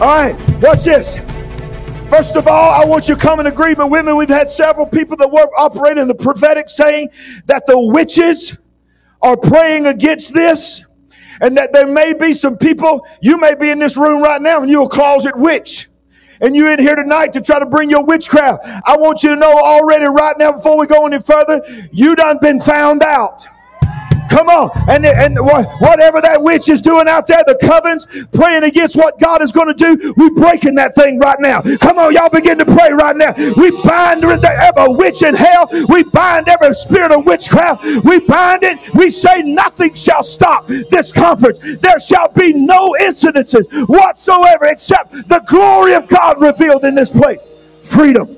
All right, watch this. First of all, I want you to come in agreement with me. We've had several people that work operate in the prophetic saying that the witches are praying against this and that there may be some people, you may be in this room right now and you're a closet witch. And you're in here tonight to try to bring your witchcraft. I want you to know already right now before we go any further, you done been found out. Come on. And, and whatever that witch is doing out there, the covens, praying against what God is going to do, we breaking that thing right now. Come on, y'all begin to pray right now. We bind every witch in hell. We bind every spirit of witchcraft. We bind it. We say nothing shall stop this conference. There shall be no incidences whatsoever except the glory of God revealed in this place. Freedom.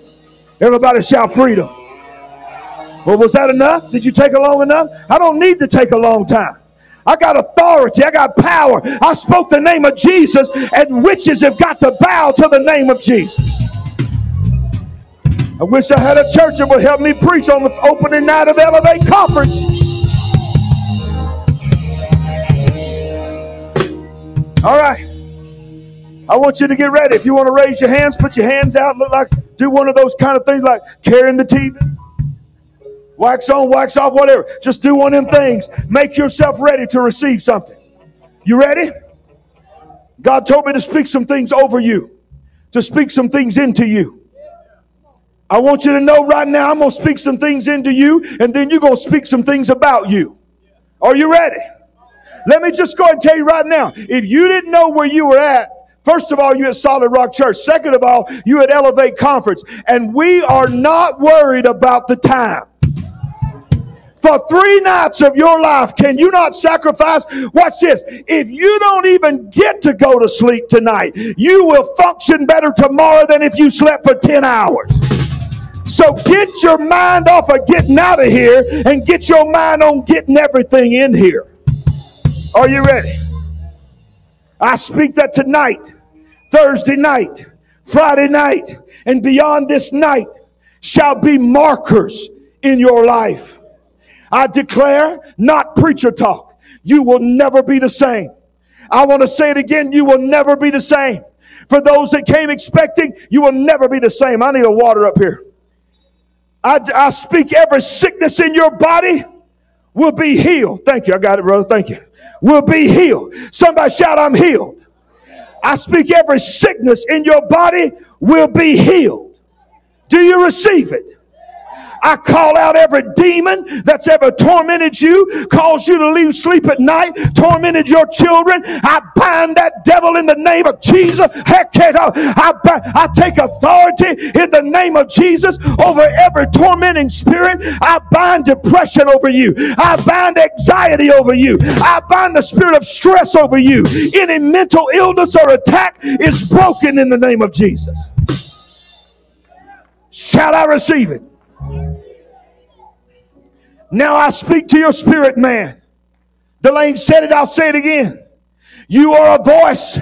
Everybody shout freedom. Well, was that enough? Did you take a long enough? I don't need to take a long time. I got authority. I got power. I spoke the name of Jesus, and witches have got to bow to the name of Jesus. I wish I had a church that would help me preach on the opening night of the Elevate Conference. All right. I want you to get ready. If you want to raise your hands, put your hands out, look like, do one of those kind of things like Karate Kid wax on, wax off, whatever. Just do one of them things. Make yourself ready to receive something. You ready? God told me to speak some things over you, to speak some things into you. I want you to know right now, I'm going to speak some things into you, and then you're going to speak some things about you. Are you ready? Let me just go and tell you right now if you didn't know where you were at, First of all, you at Solid Rock Church. Second of all, you at Elevate Conference. And we are not worried about the time. For three nights of your life, can you not sacrifice? Watch this. If you don't even get to go to sleep tonight, you will function better tomorrow than if you slept for 10 hours. So get your mind off of getting out of here and get your mind on getting everything in here. Are you ready? I speak that tonight, Thursday night, Friday night, and beyond this night shall be markers in your life. I declare, not preacher talk. You will never be the same. I want to say it again. You will never be the same. For those that came expecting, you will never be the same. I need a water up here. I, I speak every sickness in your body will be healed. Thank you. I got it, brother. Thank you. Will be healed. Somebody shout, I'm healed. I speak every sickness in your body will be healed. Do you receive it? I call out every demon that's ever tormented you, caused you to leave sleep at night, tormented your children. I bind that devil in the name of Jesus. I, I take authority in the name of Jesus over every tormenting spirit. I bind depression over you. I bind anxiety over you. I bind the spirit of stress over you. Any mental illness or attack is broken in the name of Jesus. Shall I receive it? Now I speak to your spirit, man. Delane said it, I'll say it again. You are a voice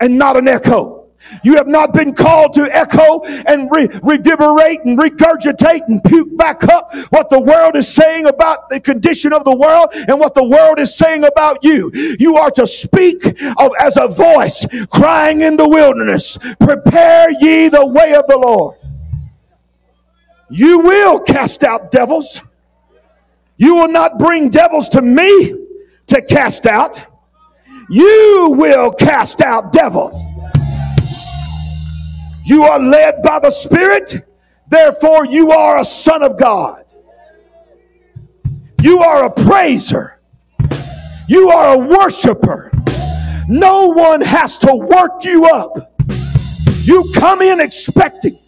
and not an echo. You have not been called to echo and re- reverberate and regurgitate and puke back up what the world is saying about the condition of the world and what the world is saying about you. You are to speak of, as a voice crying in the wilderness, prepare ye the way of the Lord. You will cast out devils. You will not bring devils to me to cast out. You will cast out devils. You are led by the Spirit, therefore, you are a son of God. You are a praiser. You are a worshiper. No one has to work you up. You come in expecting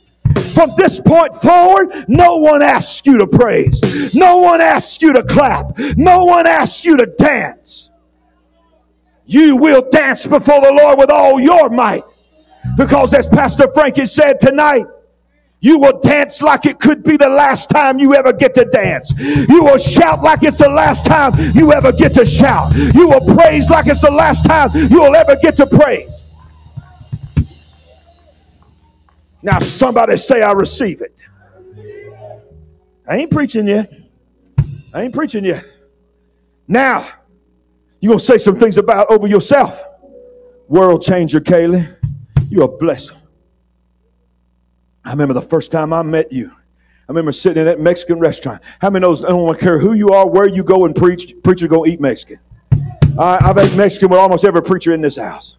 from this point forward, no one asks you to praise. No one asks you to clap. No one asks you to dance. You will dance before the Lord with all your might. Because as Pastor Frankie said tonight, you will dance like it could be the last time you ever get to dance. You will shout like it's the last time you ever get to shout. You will praise like it's the last time you will ever get to praise. Now, somebody say, I receive it. I ain't preaching yet. I ain't preaching yet. Now, you're going to say some things about over yourself. World changer, Kaylee. You're a blessing. I remember the first time I met you. I remember sitting in that Mexican restaurant. How many knows? I don't care who you are, where you go and preach. Preacher gonna eat Mexican. I, I've ate Mexican with almost every preacher in this house.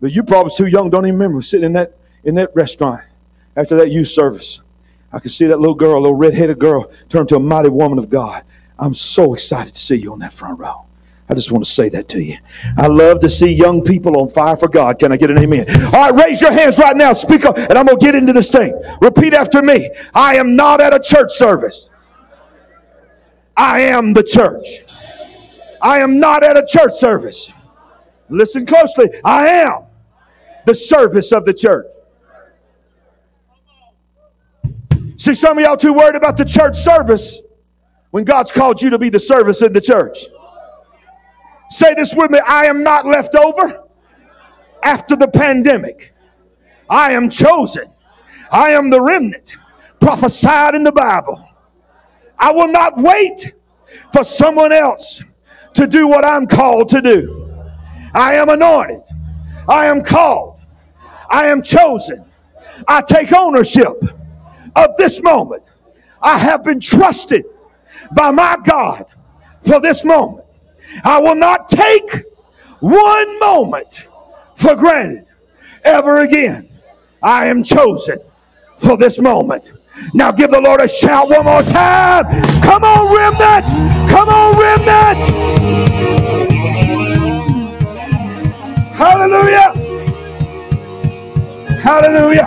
But you probably too young, don't even remember sitting in that in that restaurant after that youth service. I could see that little girl, a little red-headed girl, turn to a mighty woman of God. I'm so excited to see you on that front row. I just want to say that to you. I love to see young people on fire for God. Can I get an amen? All right, raise your hands right now. Speak up, and I'm going to get into this thing. Repeat after me. I am not at a church service. I am the church. I am not at a church service. Listen closely. I am the service of the church. See, some of y'all too worried about the church service when God's called you to be the service in the church. Say this with me I am not left over after the pandemic. I am chosen. I am the remnant prophesied in the Bible. I will not wait for someone else to do what I'm called to do. I am anointed. I am called. I am chosen. I take ownership of this moment. I have been trusted by my God for this moment. I will not take one moment for granted ever again. I am chosen for this moment. Now give the Lord a shout one more time. Come on, remnant. Come on, remnant. Hallelujah. Hallelujah.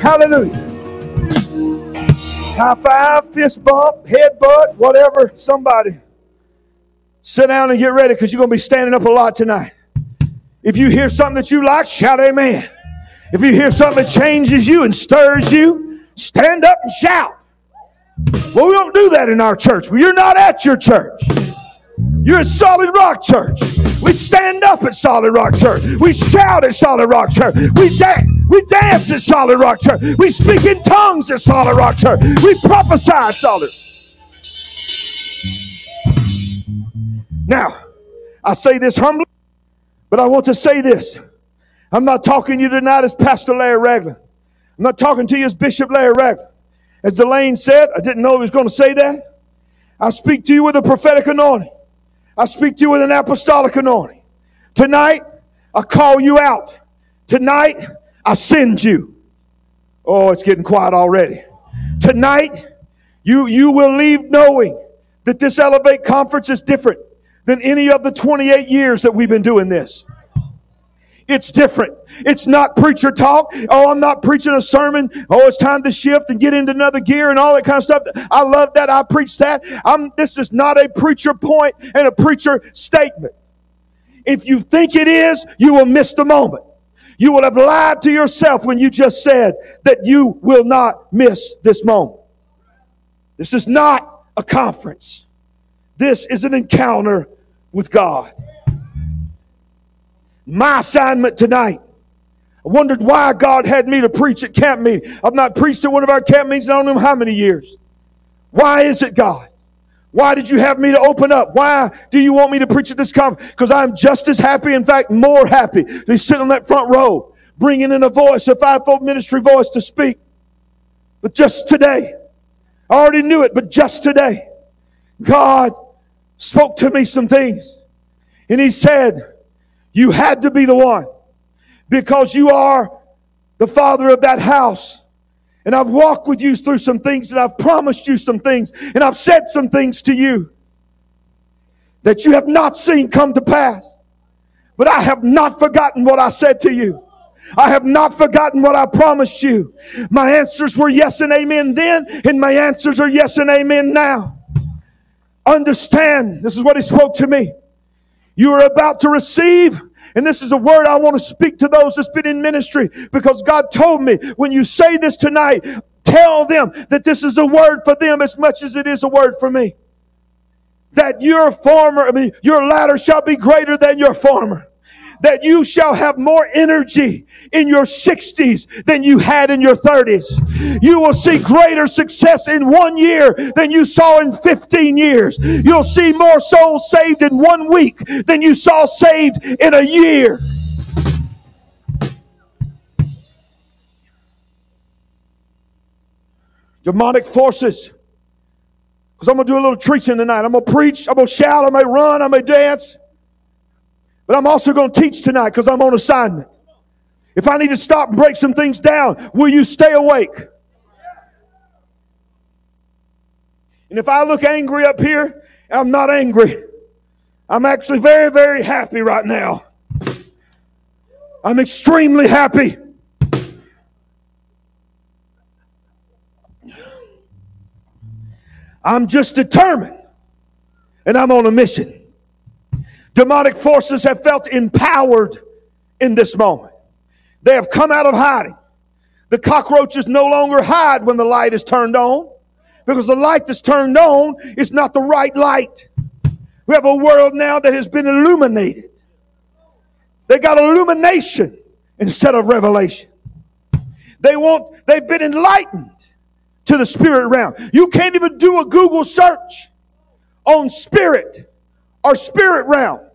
Hallelujah. High five, fist bump, head butt, whatever. Somebody sit down and get ready because you're going to be standing up a lot tonight. If you hear something that you like, shout amen. If you hear something that changes you and stirs you, stand up and shout. Well, we don't do that in our church. Well, you're not at your church. You're a Solid Rock Church. We stand up at Solid Rock Church. We shout at Solid Rock Church. We dance. We dance at Solid Rock Church. We speak in tongues at Solid Rock Church. We prophesy Solid. Now, I say this humbly, but I want to say this. I'm not talking to you tonight as Pastor Larry Ragland. I'm not talking to you as Bishop Larry Ragland. As Delane said, I didn't know he was going to say that. I speak to you with a prophetic anointing. I speak to you with an apostolic anointing. Tonight, I call you out. Tonight, I send you. Oh, it's getting quiet already. Tonight, you, you will leave knowing that this Elevate conference is different than any of the 28 years that we've been doing this. It's different. It's not preacher talk. Oh, I'm not preaching a sermon. Oh, it's time to shift and get into another gear and all that kind of stuff. I love that. I preach that. I'm, this is not a preacher point and a preacher statement. If you think it is, you will miss the moment. You will have lied to yourself when you just said that you will not miss this moment. This is not a conference. This is an encounter with God. My assignment tonight. I wondered why God had me to preach at camp meeting. I've not preached at one of our camp meetings in I don't know how many years. Why is it, God? Why did you have me to open up? Why do you want me to preach at this conference? Because I'm just as happy, in fact, more happy to be sitting on that front row, bringing in a voice, a fivefold ministry voice to speak. But just today, I already knew it, but just today, God spoke to me some things. And He said, You had to be the one because you are the father of that house. And I've walked with you through some things and I've promised you some things and I've said some things to you that you have not seen come to pass. But I have not forgotten what I said to you. I have not forgotten what I promised you. My answers were yes and amen then, and my answers are yes and amen now. Understand, this is what he spoke to me. You are about to receive and this is a word I want to speak to those that's been in ministry because God told me when you say this tonight, tell them that this is a word for them as much as it is a word for me. That your former, I mean, your latter shall be greater than your former that you shall have more energy in your 60s than you had in your 30s. You will see greater success in one year than you saw in 15 years. You'll see more souls saved in one week than you saw saved in a year. Demonic forces. Because I'm going to do a little preaching tonight. I'm going to preach, I'm going to shout, I may run, I may dance. But I'm also going to teach tonight because I'm on assignment. If I need to stop and break some things down, will you stay awake? And if I look angry up here, I'm not angry. I'm actually very, very happy right now. I'm extremely happy. I'm just determined and I'm on a mission. Demonic forces have felt empowered in this moment. They have come out of hiding. The cockroaches no longer hide when the light is turned on because the light that's turned on is not the right light. We have a world now that has been illuminated. They got illumination instead of revelation. They want, they've been enlightened to the spirit realm. You can't even do a Google search on spirit or spirit realm.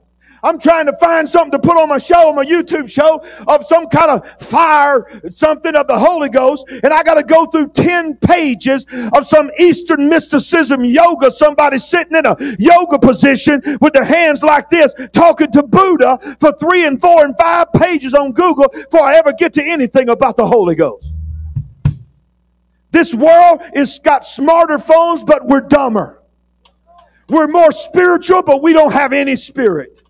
I'm trying to find something to put on my show, my YouTube show, of some kind of fire, something of the Holy Ghost, and I got to go through 10 pages of some Eastern mysticism yoga, somebody sitting in a yoga position with their hands like this, talking to Buddha for three and four and five pages on Google before I ever get to anything about the Holy Ghost. This world is got smarter phones, but we're dumber. We're more spiritual, but we don't have any spirit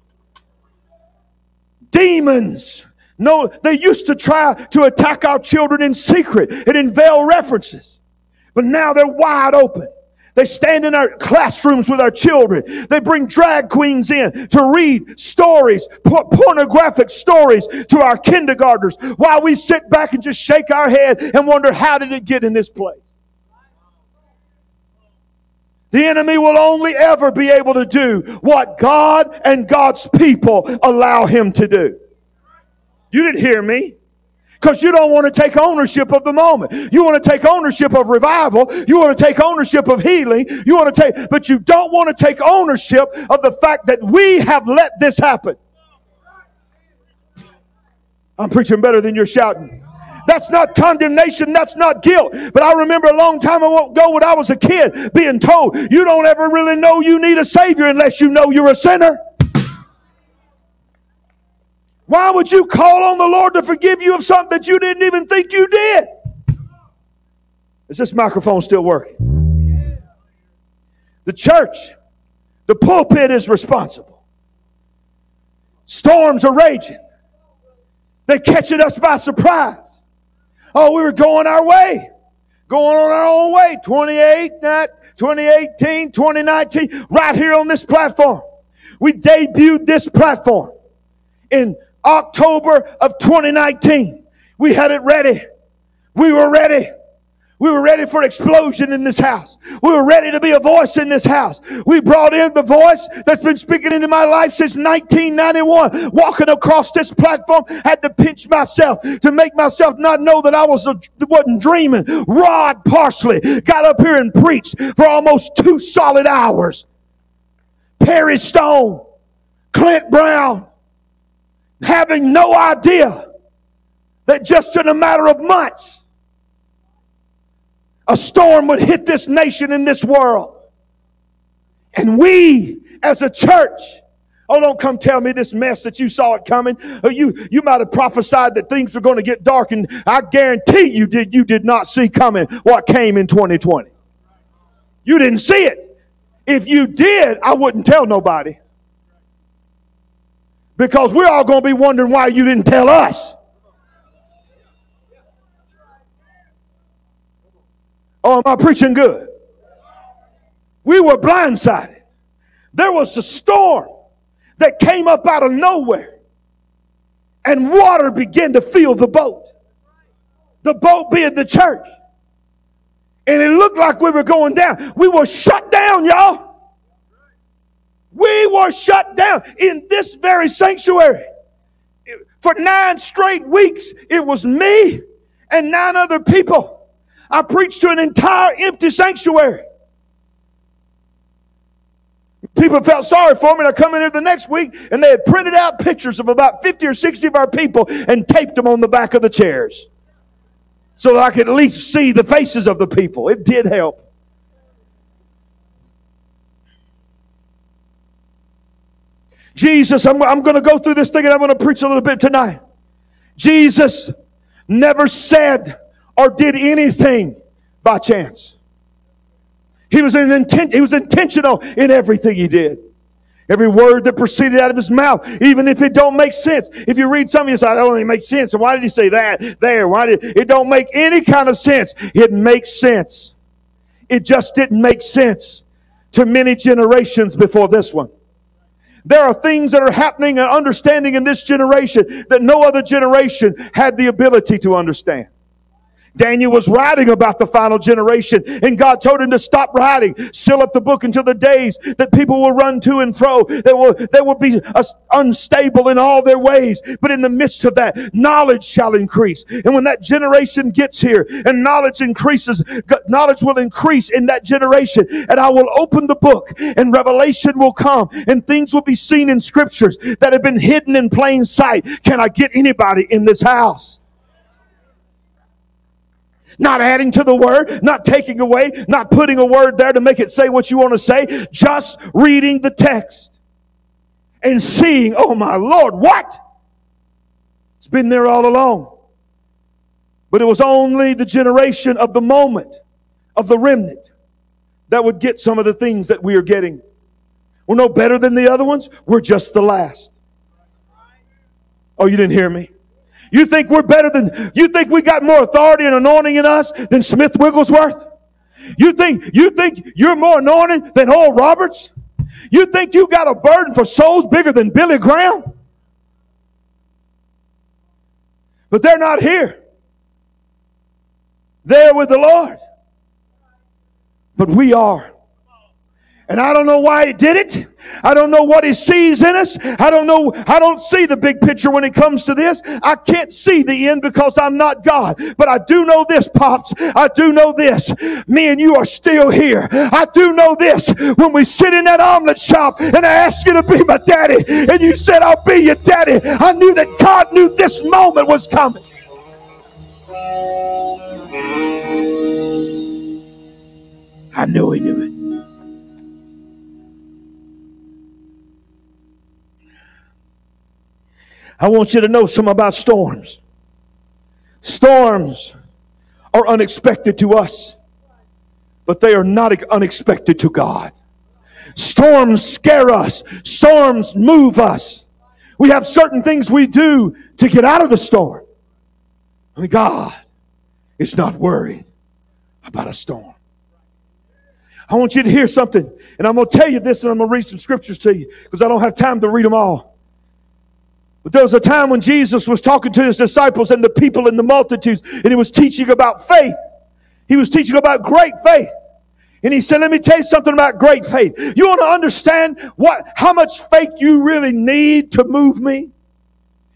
demons. No, they used to try to attack our children in secret and in veil references. But now they're wide open. They stand in our classrooms with our children. They bring drag queens in to read stories, pornographic stories to our kindergartners while we sit back and just shake our head and wonder how did it get in this place? The enemy will only ever be able to do what God and God's people allow him to do. You didn't hear me. Because you don't want to take ownership of the moment. You want to take ownership of revival. You want to take ownership of healing. You want to take, but you don't want to take ownership of the fact that we have let this happen. I'm preaching better than you're shouting. That's not condemnation. That's not guilt. But I remember a long time ago when I was a kid being told, you don't ever really know you need a Savior unless you know you're a sinner. Why would you call on the Lord to forgive you of something that you didn't even think you did? Is this microphone still working? The church, the pulpit is responsible. Storms are raging. They're catching us by surprise. Oh, we were going our way. Going on our own way. 28, 2018, 2019, right here on this platform. We debuted this platform in October of 2019. We had it ready. We were ready. We were ready for explosion in this house. We were ready to be a voice in this house. We brought in the voice that's been speaking into my life since 1991. Walking across this platform, had to pinch myself to make myself not know that I was a, wasn't dreaming. Rod Parsley got up here and preached for almost two solid hours. Perry Stone, Clint Brown, having no idea that just in a matter of months a storm would hit this nation in this world. And we as a church, oh, don't come tell me this mess that you saw it coming. Or you, you might have prophesied that things were going to get dark and I guarantee you did, you did not see coming what came in 2020. You didn't see it. If you did, I wouldn't tell nobody. Because we're all going to be wondering why you didn't tell us. Oh, am I preaching good? We were blindsided. There was a storm that came up out of nowhere, and water began to fill the boat. The boat being the church. And it looked like we were going down. We were shut down, y'all. We were shut down in this very sanctuary. For nine straight weeks, it was me and nine other people I preached to an entire empty sanctuary. People felt sorry for me, and I come in here the next week, and they had printed out pictures of about 50 or 60 of our people and taped them on the back of the chairs. so that I could at least see the faces of the people. It did help. Jesus, I'm, I'm going to go through this thing and I'm going to preach a little bit tonight. Jesus never said or did anything by chance. He was, an intent, he was intentional in everything he did. Every word that proceeded out of his mouth, even if it don't make sense. If you read some of you say, that don't make sense. And why did he say that there? Why did it don't make any kind of sense? It makes sense. It just didn't make sense to many generations before this one. There are things that are happening and understanding in this generation that no other generation had the ability to understand. Daniel was writing about the final generation, and God told him to stop writing, seal up the book until the days that people will run to and fro. They will, they will be unstable in all their ways. But in the midst of that, knowledge shall increase. And when that generation gets here and knowledge increases, knowledge will increase in that generation. And I will open the book, and revelation will come, and things will be seen in scriptures that have been hidden in plain sight. Can I get anybody in this house? Not adding to the word, not taking away, not putting a word there to make it say what you want to say, just reading the text and seeing, oh my Lord, what? It's been there all along. But it was only the generation of the moment of the remnant that would get some of the things that we are getting. We're no better than the other ones. We're just the last. Oh, you didn't hear me? You think we're better than, you think we got more authority and anointing in us than Smith Wigglesworth? You think, you think you're more anointed than Oral Roberts? You think you got a burden for souls bigger than Billy Graham? But they're not here. They're with the Lord. But we are. And I don't know why he did it. I don't know what he sees in us. I don't know. I don't see the big picture when it comes to this. I can't see the end because I'm not God. But I do know this, Pops. I do know this. Me and you are still here. I do know this. When we sit in that omelet shop and I ask you to be my daddy and you said, I'll be your daddy, I knew that God knew this moment was coming. I knew he knew it. I want you to know something about storms. Storms are unexpected to us, but they are not unexpected to God. Storms scare us, storms move us. We have certain things we do to get out of the storm. And God is not worried about a storm. I want you to hear something, and I'm going to tell you this, and I'm going to read some scriptures to you because I don't have time to read them all. But there was a time when Jesus was talking to his disciples and the people in the multitudes, and he was teaching about faith. He was teaching about great faith. And he said, let me tell you something about great faith. You want to understand what, how much faith you really need to move me?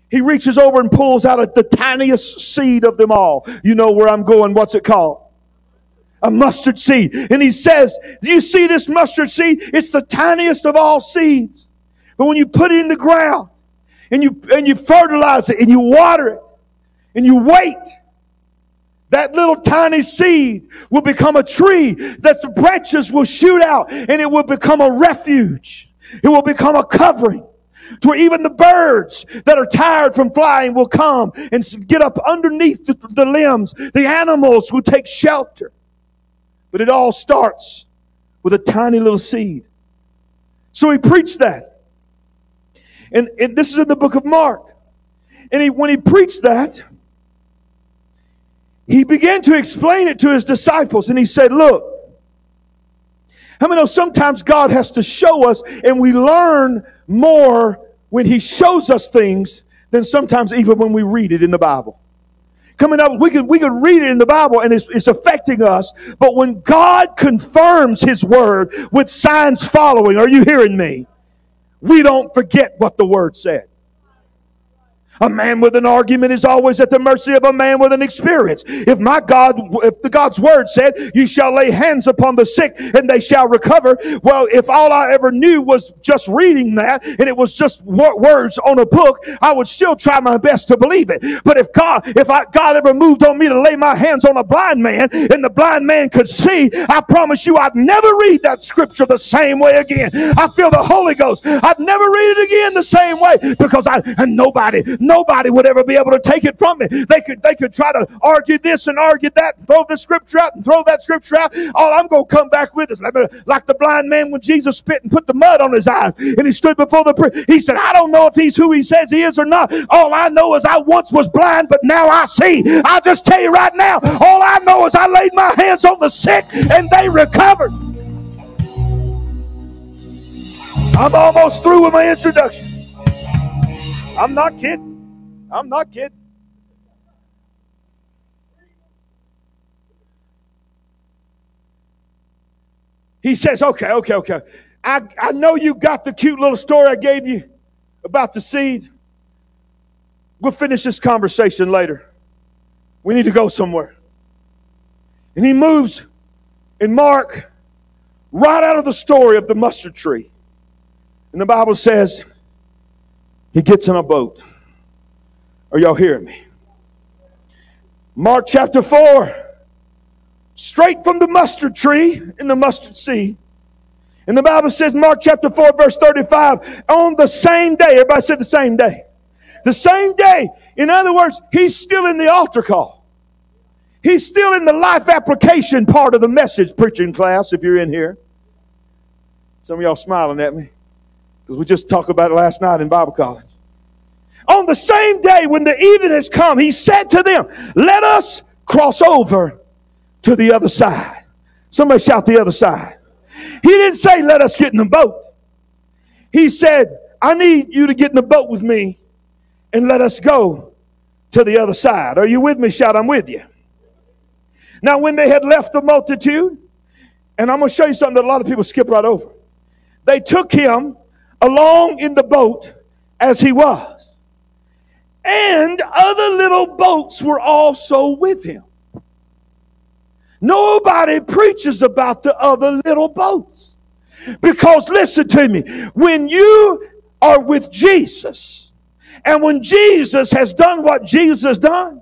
He reaches over and pulls out the tiniest seed of them all. You know where I'm going. What's it called? A mustard seed. And he says, do you see this mustard seed? It's the tiniest of all seeds. But when you put it in the ground, and you, and you fertilize it and you water it and you wait, that little tiny seed will become a tree that the branches will shoot out and it will become a refuge. It will become a covering to where even the birds that are tired from flying will come and get up underneath the, the limbs. The animals will take shelter. But it all starts with a tiny little seed. So he preached that. And, and this is in the book of Mark. And he, when he preached that, he began to explain it to his disciples. And he said, Look, how many know sometimes God has to show us, and we learn more when he shows us things than sometimes even when we read it in the Bible coming up. We could, we could read it in the Bible and it's, it's affecting us. But when God confirms his word with signs following, are you hearing me? We don't forget what the word said. A man with an argument is always at the mercy of a man with an experience. If my God, if the God's word said, you shall lay hands upon the sick and they shall recover. Well, if all I ever knew was just reading that and it was just words on a book, I would still try my best to believe it. But if God, if I, God ever moved on me to lay my hands on a blind man and the blind man could see, I promise you I'd never read that scripture the same way again. I feel the Holy Ghost. I'd never read it again the same way because I, and nobody, nobody would ever be able to take it from me. They could, they could try to argue this and argue that, throw the scripture out and throw that scripture out. All I'm going to come back with is like the blind man when Jesus spit and put the mud on his eyes and he stood before the priest. He said, I don't know if he's who he says he is or not. All I know is I once was blind, but now I see. I'll just tell you right now, all I know is I laid my hands on the sick and they recovered. I'm almost through with my introduction. I'm not kidding. I'm not kidding. He says, okay, okay, okay. I, I know you got the cute little story I gave you about the seed. We'll finish this conversation later. We need to go somewhere. And he moves in Mark right out of the story of the mustard tree. And the Bible says he gets in a boat. Are y'all hearing me? Mark chapter 4, straight from the mustard tree in the mustard seed. And the Bible says, Mark chapter 4, verse 35, on the same day, everybody said the same day. The same day. In other words, he's still in the altar call. He's still in the life application part of the message preaching class, if you're in here. Some of y'all smiling at me because we just talked about it last night in Bible college. On the same day when the evening has come, he said to them, Let us cross over to the other side. Somebody shout the other side. He didn't say, Let us get in the boat. He said, I need you to get in the boat with me and let us go to the other side. Are you with me? Shout, I'm with you. Now, when they had left the multitude, and I'm going to show you something that a lot of people skip right over. They took him along in the boat as he was. And other little boats were also with him. Nobody preaches about the other little boats. Because listen to me, when you are with Jesus, and when Jesus has done what Jesus done,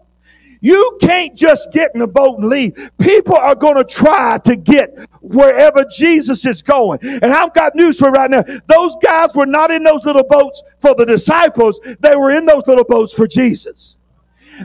you can't just get in a boat and leave. People are going to try to get wherever Jesus is going. And I've got news for you right now. Those guys were not in those little boats for the disciples. They were in those little boats for Jesus.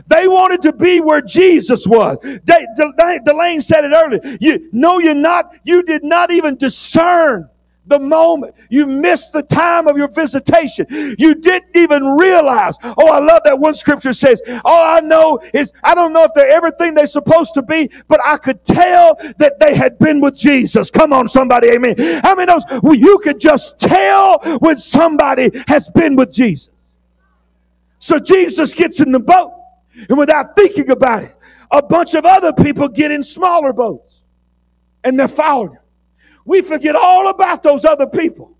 They wanted to be where Jesus was. Delane said it earlier. You, no, you're not. You did not even discern the moment. You missed the time of your visitation. You didn't even realize. Oh, I love that one scripture says, all I know is I don't know if they're everything they're supposed to be, but I could tell that they had been with Jesus. Come on, somebody, amen. How many knows well, you could just tell when somebody has been with Jesus? So Jesus gets in the boat, and without thinking about it, a bunch of other people get in smaller boats and they're following we forget all about those other people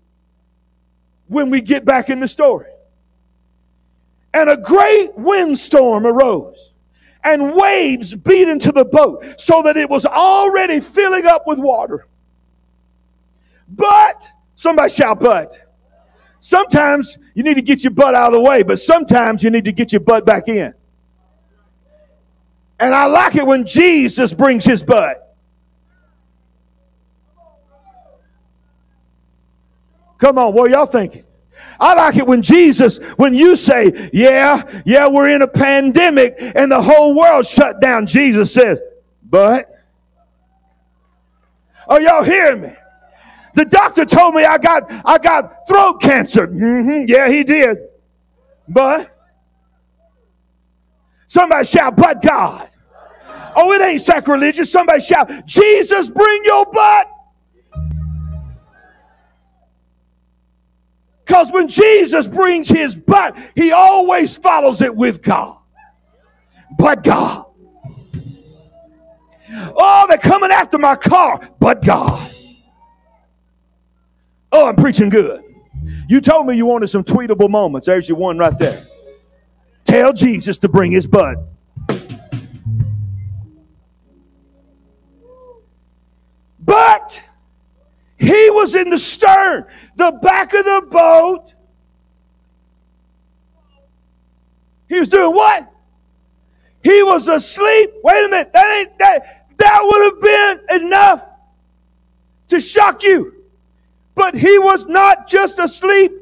when we get back in the story. And a great windstorm arose, and waves beat into the boat so that it was already filling up with water. But, somebody shout, but. Sometimes you need to get your butt out of the way, but sometimes you need to get your butt back in. And I like it when Jesus brings his butt. Come on, what are y'all thinking? I like it when Jesus, when you say, yeah, yeah, we're in a pandemic and the whole world shut down. Jesus says, but, are y'all hearing me? The doctor told me I got, I got throat cancer. Mm-hmm, yeah, he did. But, somebody shout, but God. Oh, it ain't sacrilegious. Somebody shout, Jesus, bring your butt. Because when Jesus brings his but, he always follows it with God. But God. Oh, they're coming after my car, but God. Oh, I'm preaching good. You told me you wanted some tweetable moments. There's your one right there. tell Jesus to bring his bud. Was in the stern, the back of the boat. He was doing what? He was asleep. Wait a minute. That ain't that that would have been enough to shock you. But he was not just asleep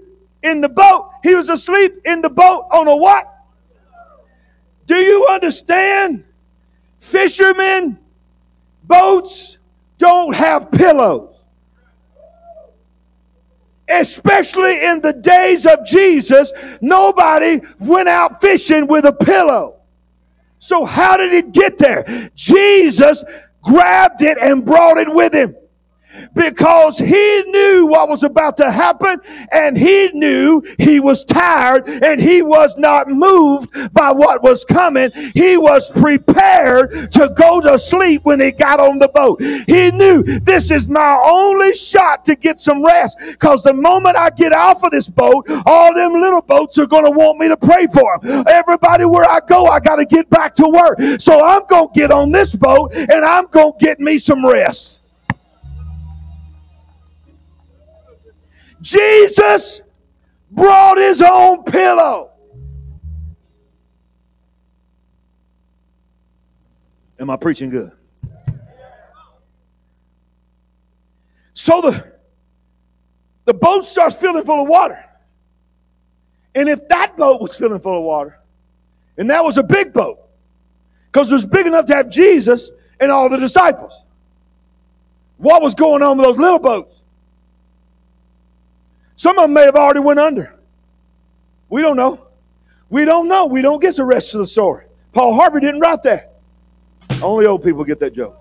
in the boat. He was asleep in the boat on a what? Do you understand? Fishermen, boats don't have pillows. Especially in the days of Jesus, nobody went out fishing with a pillow. So, how did it get there? Jesus grabbed it and brought it with him because he knew what was about to happen and he knew he was tired and he was not moved by what was coming. He was prepared to go to sleep when he got on the boat. He knew this is my only shot to get some rest because the moment I get off of this boat, all them little boats are going to want me to pray for them. Everybody where I go, I got to get back to work. So I'm going to get on this boat and I'm going to get me some rest. Jesus brought his own pillow. Am I preaching good? So the, the boat starts filling full of water. And if that boat was filling full of water, and that was a big boat, because it was big enough to have Jesus and all the disciples, what was going on with those little boats? Some of them may have already went under. We don't know. We don't know. We don't get the rest of the story. Paul Harvey didn't write that. Only old people get that joke.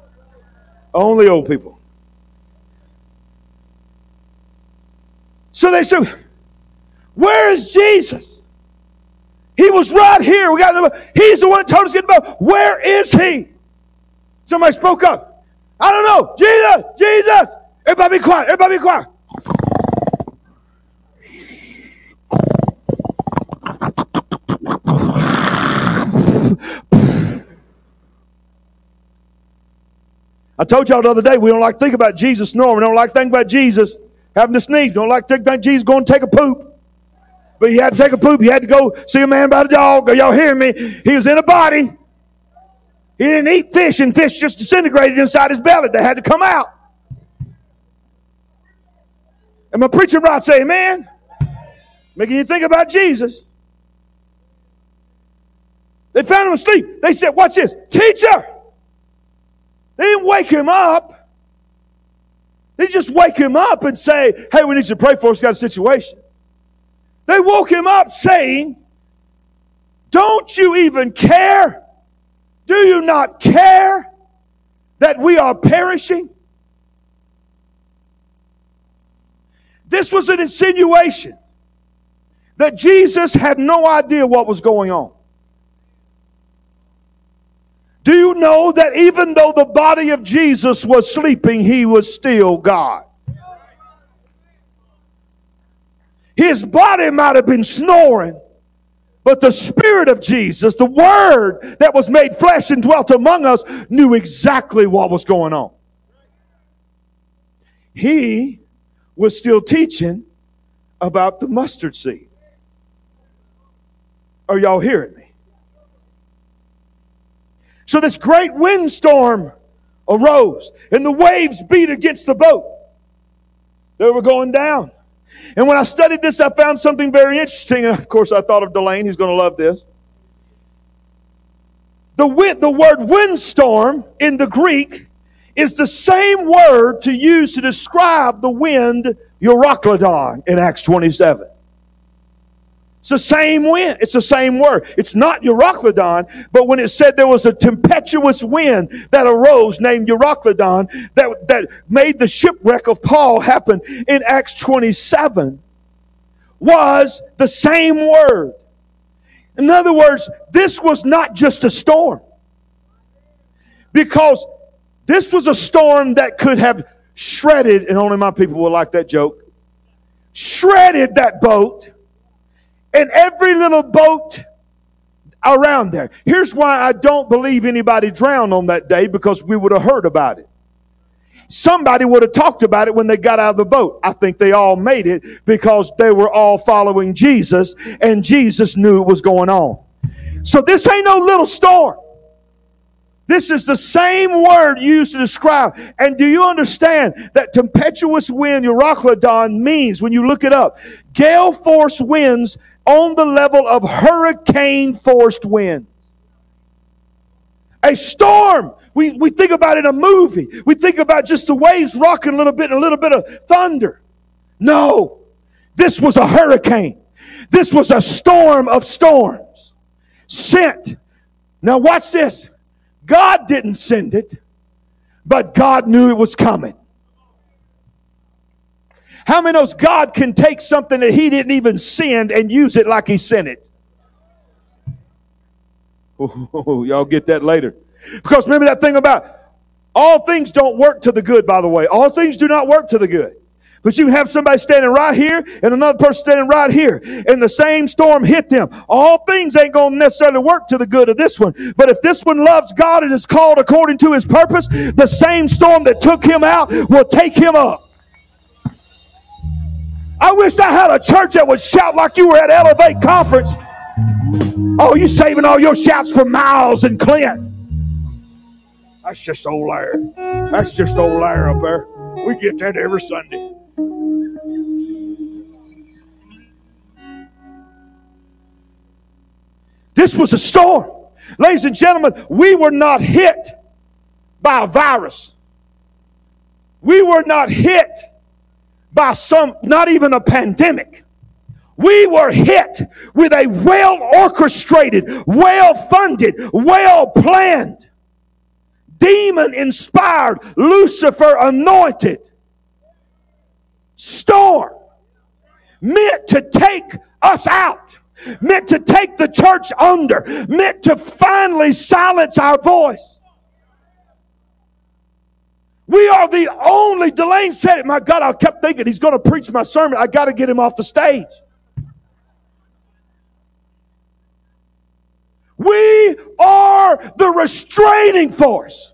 Only old people. So they said, Where is Jesus? He was right here. We got the, he's the one that told us to get the boat. Where is he? Somebody spoke up. I don't know. Jesus, Jesus. Everybody be quiet. Everybody be quiet. I told y'all the other day we don't like to think about Jesus snoring. We don't like to think about Jesus having to sneeze. We don't like to think about Jesus going to take a poop. But he had to take a poop. He had to go see a man by the dog. Are y'all hearing me? He was in a body. He didn't eat fish, and fish just disintegrated inside his belly. They had to come out. Am I preaching right? Say amen. Making you think about Jesus. They found him asleep. They said, Watch this, teacher. They didn't wake him up. They just wake him up and say, Hey, we need you to pray for us, got a situation. They woke him up saying, Don't you even care? Do you not care that we are perishing? This was an insinuation that Jesus had no idea what was going on. Do you know that even though the body of Jesus was sleeping, he was still God? His body might have been snoring, but the Spirit of Jesus, the Word that was made flesh and dwelt among us, knew exactly what was going on. He was still teaching about the mustard seed. Are y'all hearing me? So this great windstorm arose, and the waves beat against the boat. They were going down. And when I studied this, I found something very interesting. And of course, I thought of Delane. He's going to love this. The, wind, the word windstorm in the Greek is the same word to use to describe the wind Euroclydon in Acts 27. It's the same wind. It's the same word. It's not Euroclydon, but when it said there was a tempestuous wind that arose named Euroclydon that, that made the shipwreck of Paul happen in Acts 27 was the same word. In other words, this was not just a storm. Because this was a storm that could have shredded, and only my people will like that joke, shredded that boat and every little boat around there. Here's why I don't believe anybody drowned on that day because we would have heard about it. Somebody would have talked about it when they got out of the boat. I think they all made it because they were all following Jesus and Jesus knew it was going on. So this ain't no little storm. This is the same word used to describe. And do you understand that tempestuous wind, Euroclydon, means, when you look it up, gale force winds on the level of hurricane forced wind. A storm. We, we think about in a movie. We think about just the waves rocking a little bit and a little bit of thunder. No, this was a hurricane. This was a storm of storms sent. Now watch this. God didn't send it, but God knew it was coming. How many knows God can take something that he didn't even send and use it like he sent it? Oh, y'all get that later. Because remember that thing about all things don't work to the good, by the way. All things do not work to the good. But you have somebody standing right here and another person standing right here, and the same storm hit them. All things ain't going to necessarily work to the good of this one. But if this one loves God and is called according to his purpose, the same storm that took him out will take him up. I wish I had a church that would shout like you were at Elevate Conference. Oh, you saving all your shouts for Myles and Clint. That's just old Larry. That's just old Larry up there. We get that every Sunday. This was a storm. Ladies and gentlemen, we were not hit by a virus. We were not hit by some, not even a pandemic. We were hit with a well orchestrated, well funded, well planned, demon inspired, Lucifer anointed storm meant to take us out, meant to take the church under, meant to finally silence our voice. We are the only, Delane said it. My God, I kept thinking he's going to preach my sermon. I got to get him off the stage. We are the restraining force.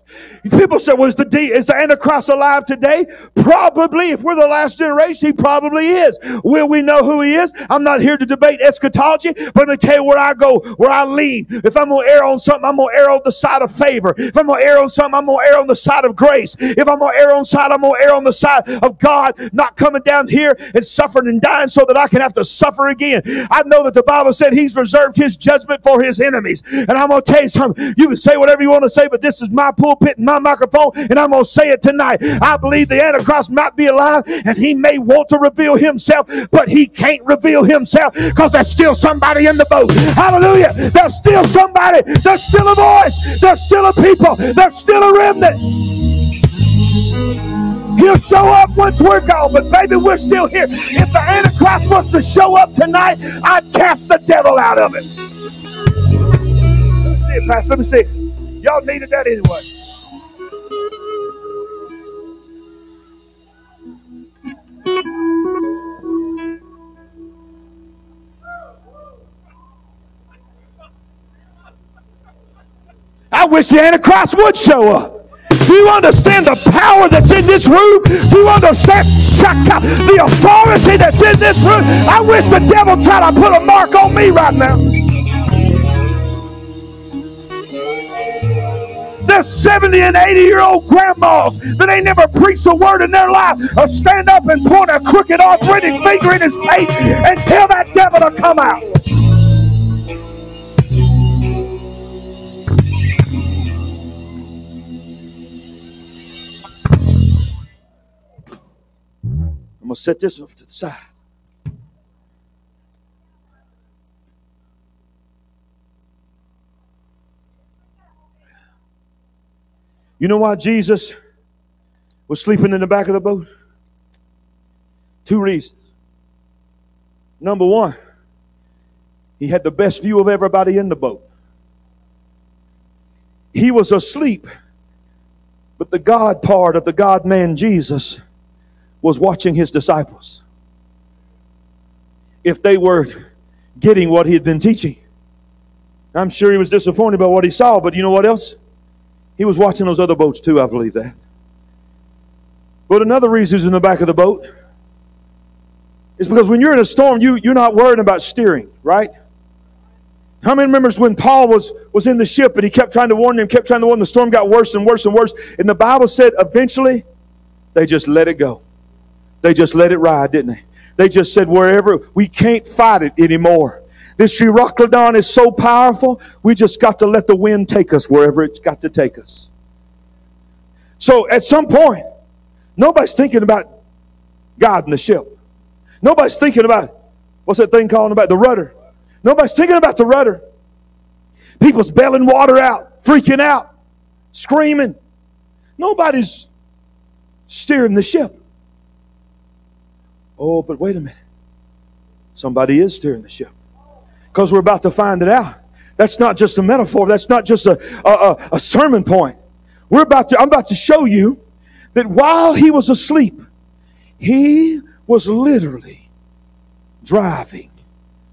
People say, well, is the, D, is the Antichrist alive today? Probably. If we're the last generation, he probably is. Will we know who he is? I'm not here to debate eschatology, but let me tell you where I go, where I lean. If I'm going to err on something, I'm going to err on the side of favor. If I'm going to err on something, I'm going to err on the side of grace. If I'm going to err on side, I'm going to err on the side of God not coming down here and suffering and dying so that I can have to suffer again. I know that the Bible said he's reserved his judgment for his enemies. And I'm going to tell you something. You can say whatever you want to say, but this is my pulpit and my microphone and I'm going to say it tonight. I believe the Antichrist might be alive and he may want to reveal himself, but he can't reveal himself because there's still somebody in the boat. Hallelujah. There's still somebody. There's still a voice. There's still a people. There's still a remnant. He'll show up once we're gone, but baby, we're still here. If the Antichrist wants to show up tonight, I'd cast the devil out of it. It, Pastor. Let me see. Y'all needed that anyway. I wish the Antichrist would show up. Do you understand the power that's in this room? Do you understand the authority that's in this room? I wish the devil tried to put a mark on me right now. There's 70 and 80 year old grandmas that ain't never preached a word in their life or stand up and point a crooked arthritic finger in his face and tell that devil to come out. I'm going to set this off to the side. You know why Jesus was sleeping in the back of the boat? Two reasons. Number one, he had the best view of everybody in the boat. He was asleep, but the God part of the God man Jesus was watching his disciples. If they were getting what he had been teaching, I'm sure he was disappointed by what he saw, but you know what else? He was watching those other boats too, I believe that. But another reason he's in the back of the boat is because when you're in a storm, you, you're not worrying about steering, right? How many remembers when Paul was, was in the ship and he kept trying to warn them, kept trying to warn them, the storm got worse and worse and worse. And the Bible said eventually they just let it go. They just let it ride, didn't they? They just said, wherever, we can't fight it anymore. This Euroclydon is so powerful, we just got to let the wind take us wherever it's got to take us. So at some point, nobody's thinking about God in the ship. Nobody's thinking about, what's that thing called about? The rudder. Nobody's thinking about the rudder. People's bailing water out, freaking out, screaming. Nobody's steering the ship. Oh, but wait a minute. Somebody is steering the ship because we're about to find it out. That's not just a metaphor. That's not just a, a, a, sermon point. We're about to, I'm about to show you that while he was asleep, he was literally driving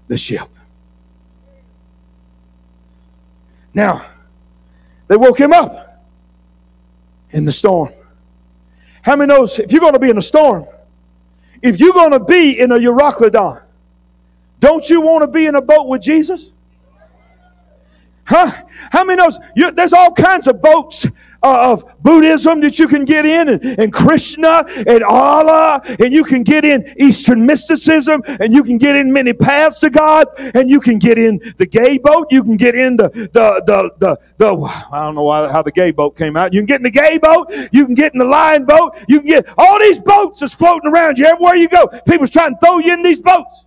the ship. Now, they woke him up in the storm. How many knows if you're going to be in a storm, if you're going to be in a Euroclydon, don't you want to be in a boat with Jesus? Huh? How many knows you, there's all kinds of boats uh, of Buddhism that you can get in, and, and Krishna and Allah, and you can get in Eastern mysticism, and you can get in many paths to God, and you can get in the gay boat, you can get in the the the the, the I don't know why, how the gay boat came out. You can get in the gay boat, you can get in the lion boat, you can get all these boats that's floating around you everywhere you go. People's trying to throw you in these boats.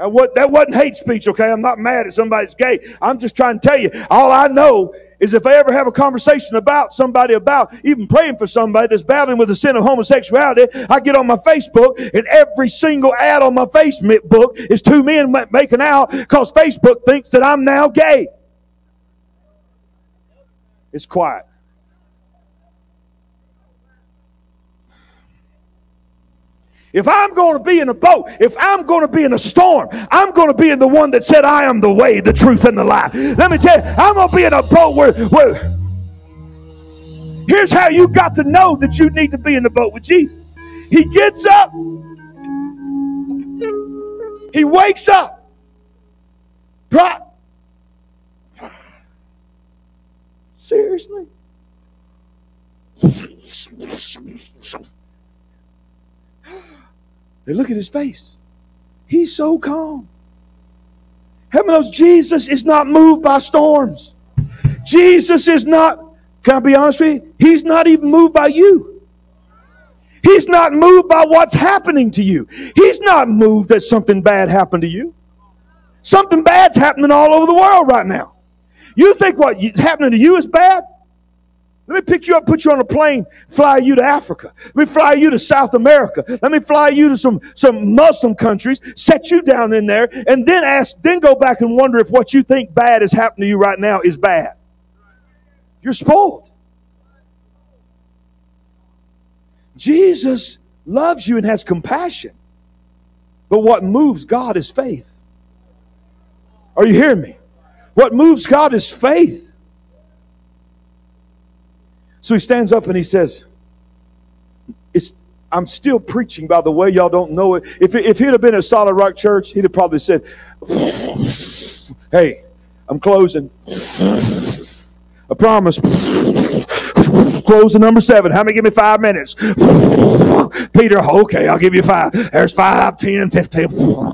That, wasn't hate speech, okay? I'm not mad at somebody's gay. I'm just trying to tell you, all I know is if I ever have a conversation about somebody about even praying for somebody that's battling with the sin of homosexuality, I get on my Facebook and every single ad on my Facebook is two men making out because Facebook thinks that I'm now gay. It's quiet. If I'm going to be in a boat, if I'm going to be in a storm, I'm going to be in the one that said, I am the way, the truth, and the life. Let me tell you, I'm going to be in a boat where, where here's how you got to know that you need to be in the boat with Jesus. He gets up, he wakes up. Seriously? They look at his face. He's so calm. Heaven knows Jesus is not moved by storms. Jesus is not, can I be honest with you? He's not even moved by you. He's not moved by what's happening to you. He's not moved that something bad happened to you. Something bad's happening all over the world right now. You think what's happening to you is bad? Let me pick you up, put you on a plane, fly you to Africa. Let me fly you to South America. Let me fly you to some, some Muslim countries, set you down in there, and then ask, then go back and wonder if what you think bad has happened to you right now is bad. You're spoiled. Jesus loves you and has compassion. But what moves God is faith. Are you hearing me? What moves God is faith. So he stands up and he says, it's, I'm still preaching, by the way. Y'all don't know it. If, if he'd have been at Solid Rock Church, he'd have probably said, Hey, I'm closing. I promise. Close the number seven. How many give me five minutes? Peter, okay, I'll give you five. There's five, ten, fifteen.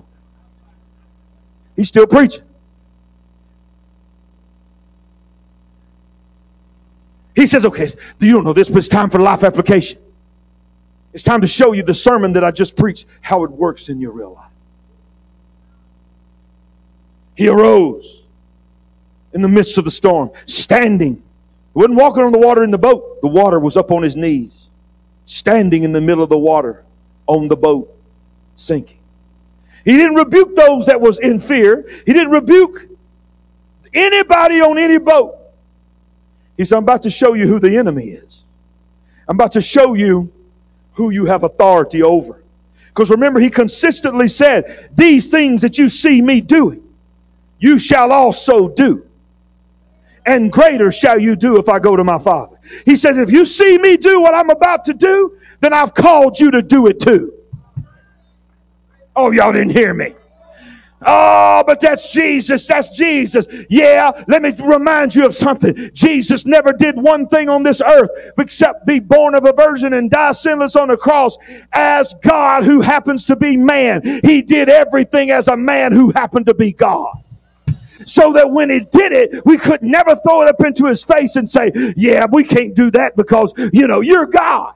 He's still preaching. He says, okay, you don't know this, but it's time for life application. It's time to show you the sermon that I just preached, how it works in your real life. He arose in the midst of the storm, standing. He wasn't walking on the water in the boat. The water was up on his knees, standing in the middle of the water on the boat, sinking. He didn't rebuke those that was in fear. He didn't rebuke anybody on any boat. He said, I'm about to show you who the enemy is. I'm about to show you who you have authority over. Because remember, he consistently said, These things that you see me doing, you shall also do. And greater shall you do if I go to my Father. He says, if you see me do what I'm about to do, then I've called you to do it too. Oh, y'all didn't hear me. Oh, but that's Jesus. That's Jesus. Yeah, let me remind you of something. Jesus never did one thing on this earth except be born of a virgin and die sinless on the cross as God who happens to be man. He did everything as a man who happened to be God so that when he did it, we could never throw it up into his face and say, Yeah, we can't do that because, you know, you're God.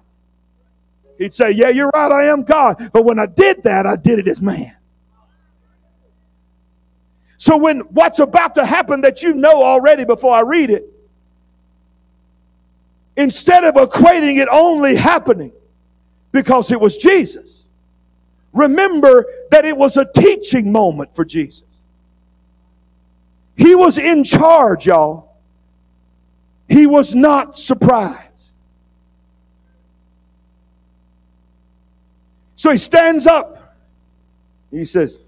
He'd say, Yeah, you're right, I am God. But when I did that, I did it as man. So when what's about to happen that you know already before I read it, instead of equating it only happening because it was Jesus, remember that it was a teaching moment for Jesus. He was in charge, y'all. He was not surprised. So he stands up. He says,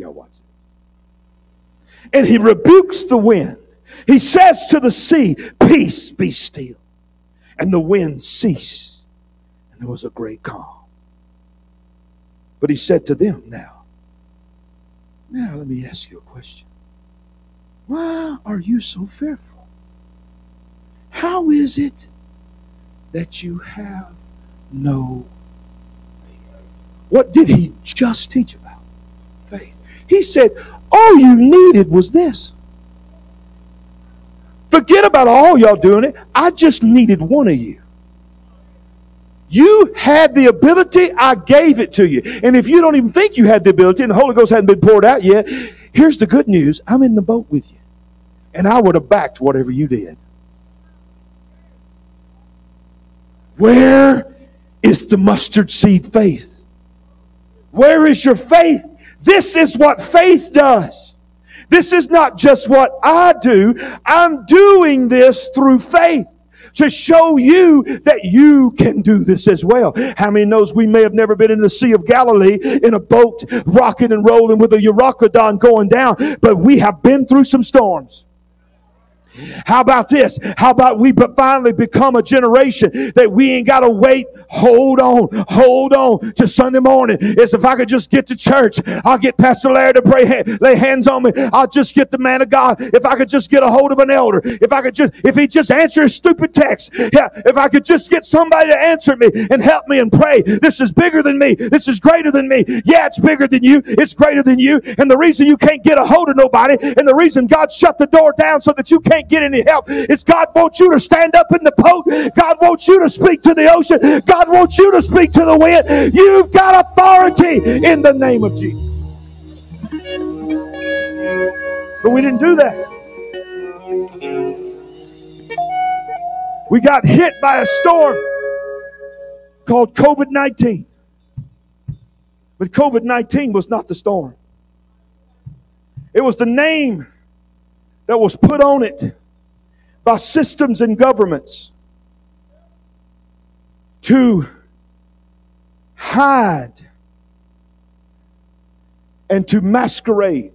Y'all watch this. And he rebukes the wind. He says to the sea, Peace, be still. And the wind ceased, and there was a great calm. But he said to them, Now, now let me ask you a question. Why are you so fearful? How is it that you have no faith? What did he just teach about? Faith. He said, All you needed was this. Forget about all y'all doing it. I just needed one of you. You had the ability, I gave it to you. And if you don't even think you had the ability and the Holy Ghost hadn't been poured out yet, here's the good news I'm in the boat with you. And I would have backed whatever you did. Where is the mustard seed faith? Where is your faith? This is what faith does. This is not just what I do. I'm doing this through faith to show you that you can do this as well. How many knows we may have never been in the Sea of Galilee in a boat rocking and rolling with a Euroclydon going down, but we have been through some storms. How about this? How about we finally become a generation that we ain't got to wait. Hold on, hold on to Sunday morning. It's if I could just get to church, I'll get Pastor Larry to pray, lay hands on me. I'll just get the man of God. If I could just get a hold of an elder, if I could just, if he just answer a stupid text, yeah, if I could just get somebody to answer me and help me and pray. This is bigger than me. This is greater than me. Yeah, it's bigger than you. It's greater than you. And the reason you can't get a hold of nobody, and the reason God shut the door down so that you can't get any help is God wants you to stand up in the boat. God wants you to speak to the ocean. God wants you to speak to the wind. You've got authority in the name of Jesus. But we didn't do that. We got hit by a storm called COVID 19. But COVID 19 was not the storm, it was the name that was put on it by systems and governments to hide and to masquerade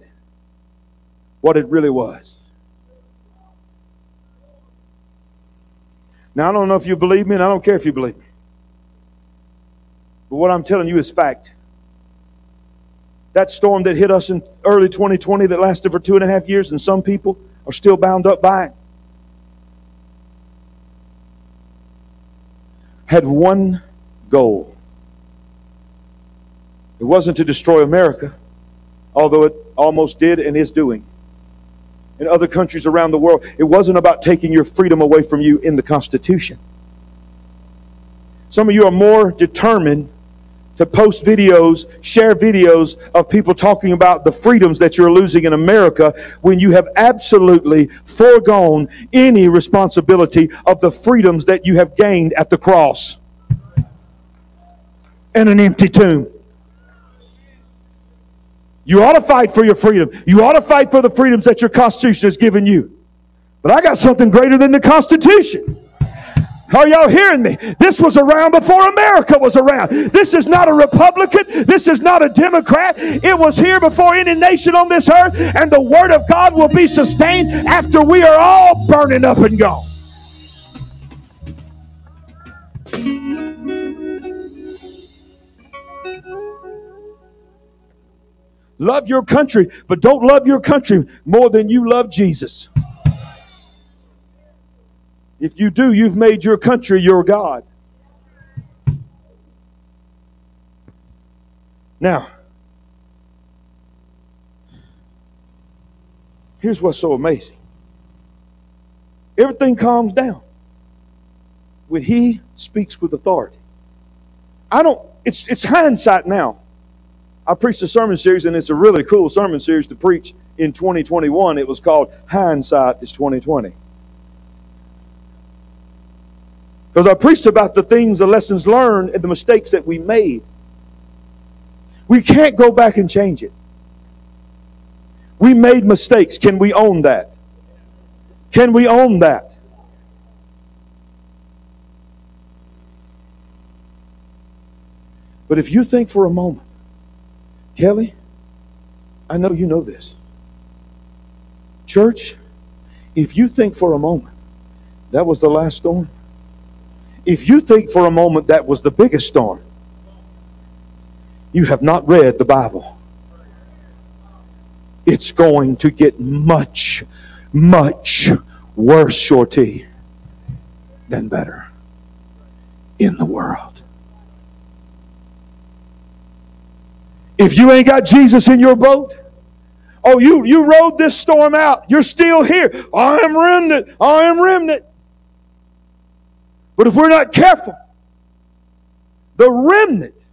what it really was. Now, I don't know if you believe me, and I don't care if you believe me. But what I'm telling you is fact. That storm that hit us in early 2020 that lasted for two and a half years, and some people are still bound up by it. had one goal. It wasn't to destroy America, although it almost did and is doing. In other countries around the world, it wasn't about taking your freedom away from you in the Constitution. Some of you are more determined to post videos, share videos of people talking about the freedoms that you're losing in America when you have absolutely foregone any responsibility of the freedoms that you have gained at the cross and an empty tomb. You ought to fight for your freedom. You ought to fight for the freedoms that your Constitution has given you. But I got something greater than the Constitution. Are y'all hearing me? This was around before America was around. This is not a Republican. This is not a Democrat. It was here before any nation on this earth, and the Word of God will be sustained after we are all burning up and gone. Love your country, but don't love your country more than you love Jesus. If you do, you've made your country your God. Now, here's what's so amazing everything calms down when he speaks with authority. I don't, it's, it's hindsight now. I preached a sermon series, and it's a really cool sermon series to preach in 2021. It was called Hindsight is 2020. Because I preached about the things, the lessons learned, and the mistakes that we made. We can't go back and change it. We made mistakes. Can we own that? Can we own that? But if you think for a moment, Kelly, I know you know this. Church, if you think for a moment that was the last storm, if you think for a moment that was the biggest storm, you have not read the Bible. It's going to get much, much worse, Shorty, than better in the world. If you ain't got Jesus in your boat, oh, you, you rode this storm out. You're still here. I am remnant. I am remnant. But if we're not careful, the remnant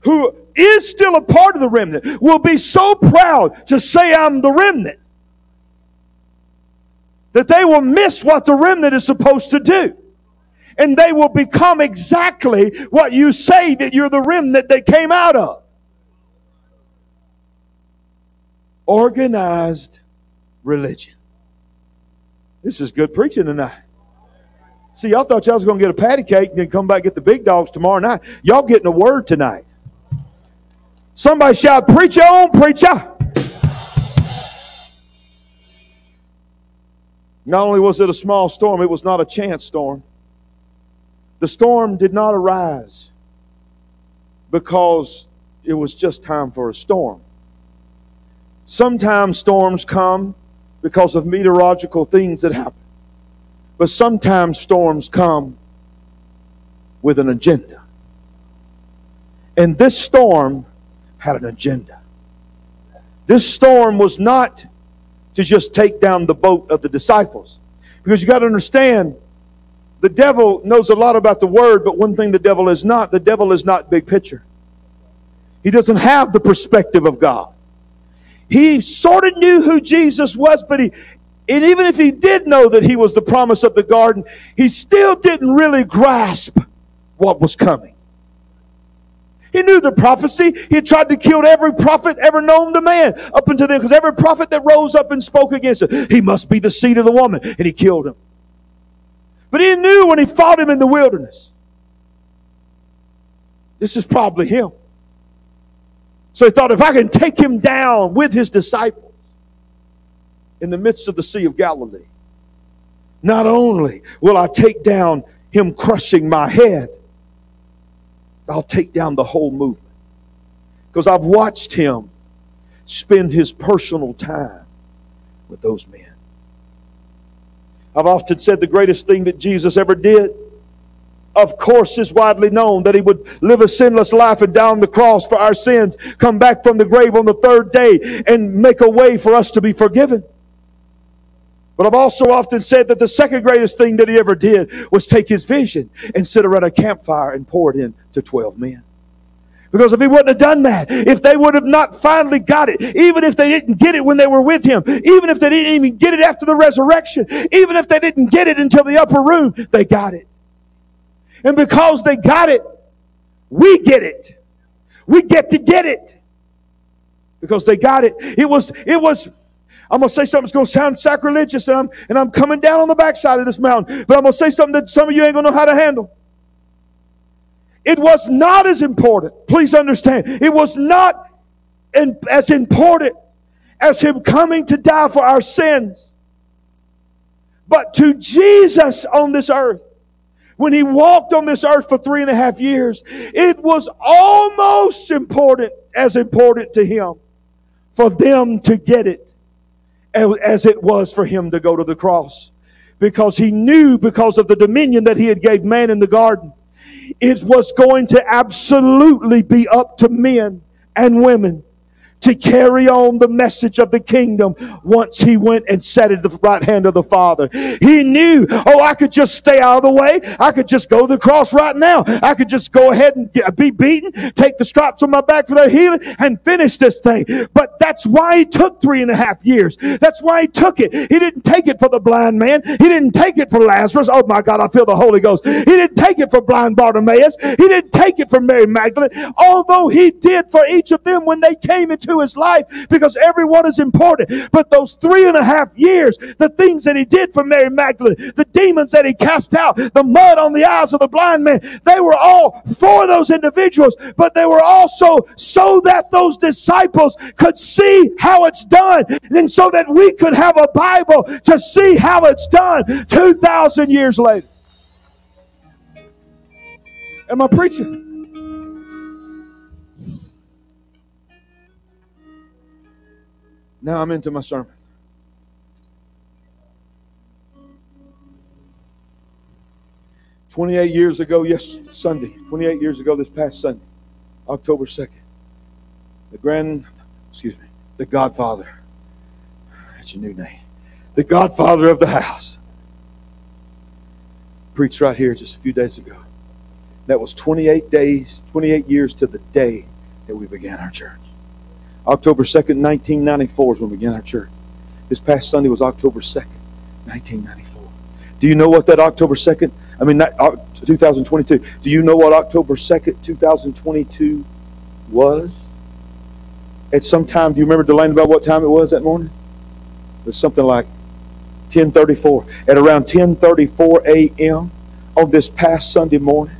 who is still a part of the remnant will be so proud to say, I'm the remnant, that they will miss what the remnant is supposed to do and they will become exactly what you say that you're the remnant they came out of. Organized religion. This is good preaching tonight. See, y'all thought y'all was going to get a patty cake and then come back get the big dogs tomorrow night. Y'all getting a word tonight. Somebody shout, preach on, preacher. Not only was it a small storm, it was not a chance storm. The storm did not arise because it was just time for a storm. Sometimes storms come because of meteorological things that happen. But sometimes storms come with an agenda. And this storm had an agenda. This storm was not to just take down the boat of the disciples. Because you got to understand, the devil knows a lot about the word, but one thing the devil is not the devil is not big picture. He doesn't have the perspective of God. He sort of knew who Jesus was, but he, and even if he did know that he was the promise of the garden, he still didn't really grasp what was coming. He knew the prophecy. He tried to kill every prophet ever known to man up until then, because every prophet that rose up and spoke against it, he must be the seed of the woman, and he killed him. But he knew when he fought him in the wilderness, this is probably him. So he thought, if I can take him down with his disciples in the midst of the Sea of Galilee, not only will I take down him crushing my head, I'll take down the whole movement. Because I've watched him spend his personal time with those men. I've often said the greatest thing that Jesus ever did, of course, is widely known that he would live a sinless life and die on the cross for our sins, come back from the grave on the third day, and make a way for us to be forgiven. But I've also often said that the second greatest thing that he ever did was take his vision and sit around a campfire and pour it in to 12 men. Because if he wouldn't have done that, if they would have not finally got it, even if they didn't get it when they were with him, even if they didn't even get it after the resurrection, even if they didn't get it until the upper room, they got it. And because they got it, we get it. We get to get it. Because they got it. It was, it was, I'm going to say something that's going to sound sacrilegious, and I'm, and I'm coming down on the backside of this mountain, but I'm going to say something that some of you ain't going to know how to handle. It was not as important. Please understand. It was not in, as important as Him coming to die for our sins. But to Jesus on this earth, when He walked on this earth for three and a half years, it was almost important, as important to Him for them to get it as it was for Him to go to the cross. Because He knew because of the dominion that He had gave man in the garden it was going to absolutely be up to men and women to carry on the message of the kingdom once he went and sat at the right hand of the Father. He knew, oh, I could just stay out of the way. I could just go to the cross right now. I could just go ahead and get, be beaten, take the stripes on my back for their healing, and finish this thing. But that's why he took three and a half years. That's why he took it. He didn't take it for the blind man. He didn't take it for Lazarus. Oh my God, I feel the Holy Ghost. He didn't take it for blind Bartimaeus. He didn't take it for Mary Magdalene. Although he did for each of them when they came into his life because everyone is important. But those three and a half years, the things that he did for Mary Magdalene, the demons that he cast out, the mud on the eyes of the blind man, they were all for those individuals, but they were also so that those disciples could see how it's done and so that we could have a Bible to see how it's done 2,000 years later. Am I preaching? Now I'm into my sermon. Twenty-eight years ago, yes, Sunday. Twenty-eight years ago, this past Sunday, October second, the grand, excuse me, the Godfather. That's your new name. The Godfather of the house preached right here just a few days ago. That was 28 days, 28 years to the day that we began our church. October 2nd, 1994 is when we began our church. This past Sunday was October 2nd, 1994. Do you know what that October 2nd, I mean, uh, 2022, do you know what October 2nd, 2022 was? At some time, do you remember Delaney about what time it was that morning? It was something like 1034. At around 1034 a.m. on this past Sunday morning,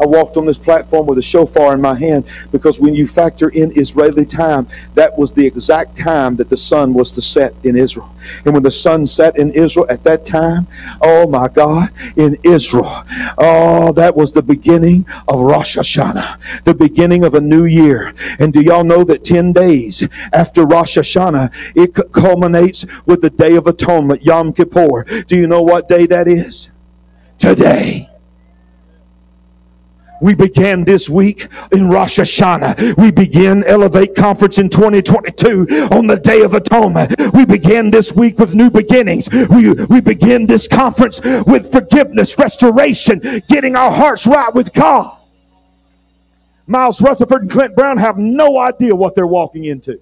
I walked on this platform with a shofar in my hand because when you factor in Israeli time, that was the exact time that the sun was to set in Israel. And when the sun set in Israel at that time, oh my God, in Israel, oh, that was the beginning of Rosh Hashanah, the beginning of a new year. And do y'all know that 10 days after Rosh Hashanah, it culminates with the Day of Atonement, Yom Kippur. Do you know what day that is? Today. We began this week in Rosh Hashanah. We begin Elevate Conference in 2022 on the Day of Atonement. We began this week with new beginnings. We, we begin this conference with forgiveness, restoration, getting our hearts right with God. Myles Rutherford and Clint Brown have no idea what they're walking into.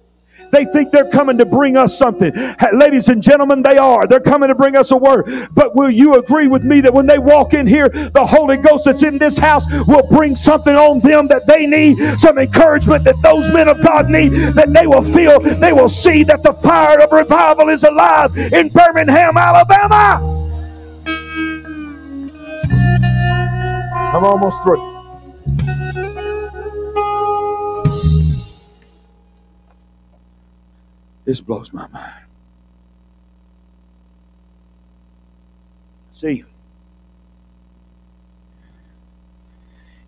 They think they're coming to bring us something. Ladies and gentlemen, they are. They're coming to bring us a word. But will you agree with me that when they walk in here, the Holy Ghost that's in this house will bring something on them that they need, some encouragement that those men of God need, that they will feel, they will see that the fire of revival is alive in Birmingham, Alabama. I'm almost through. This blows my mind. See,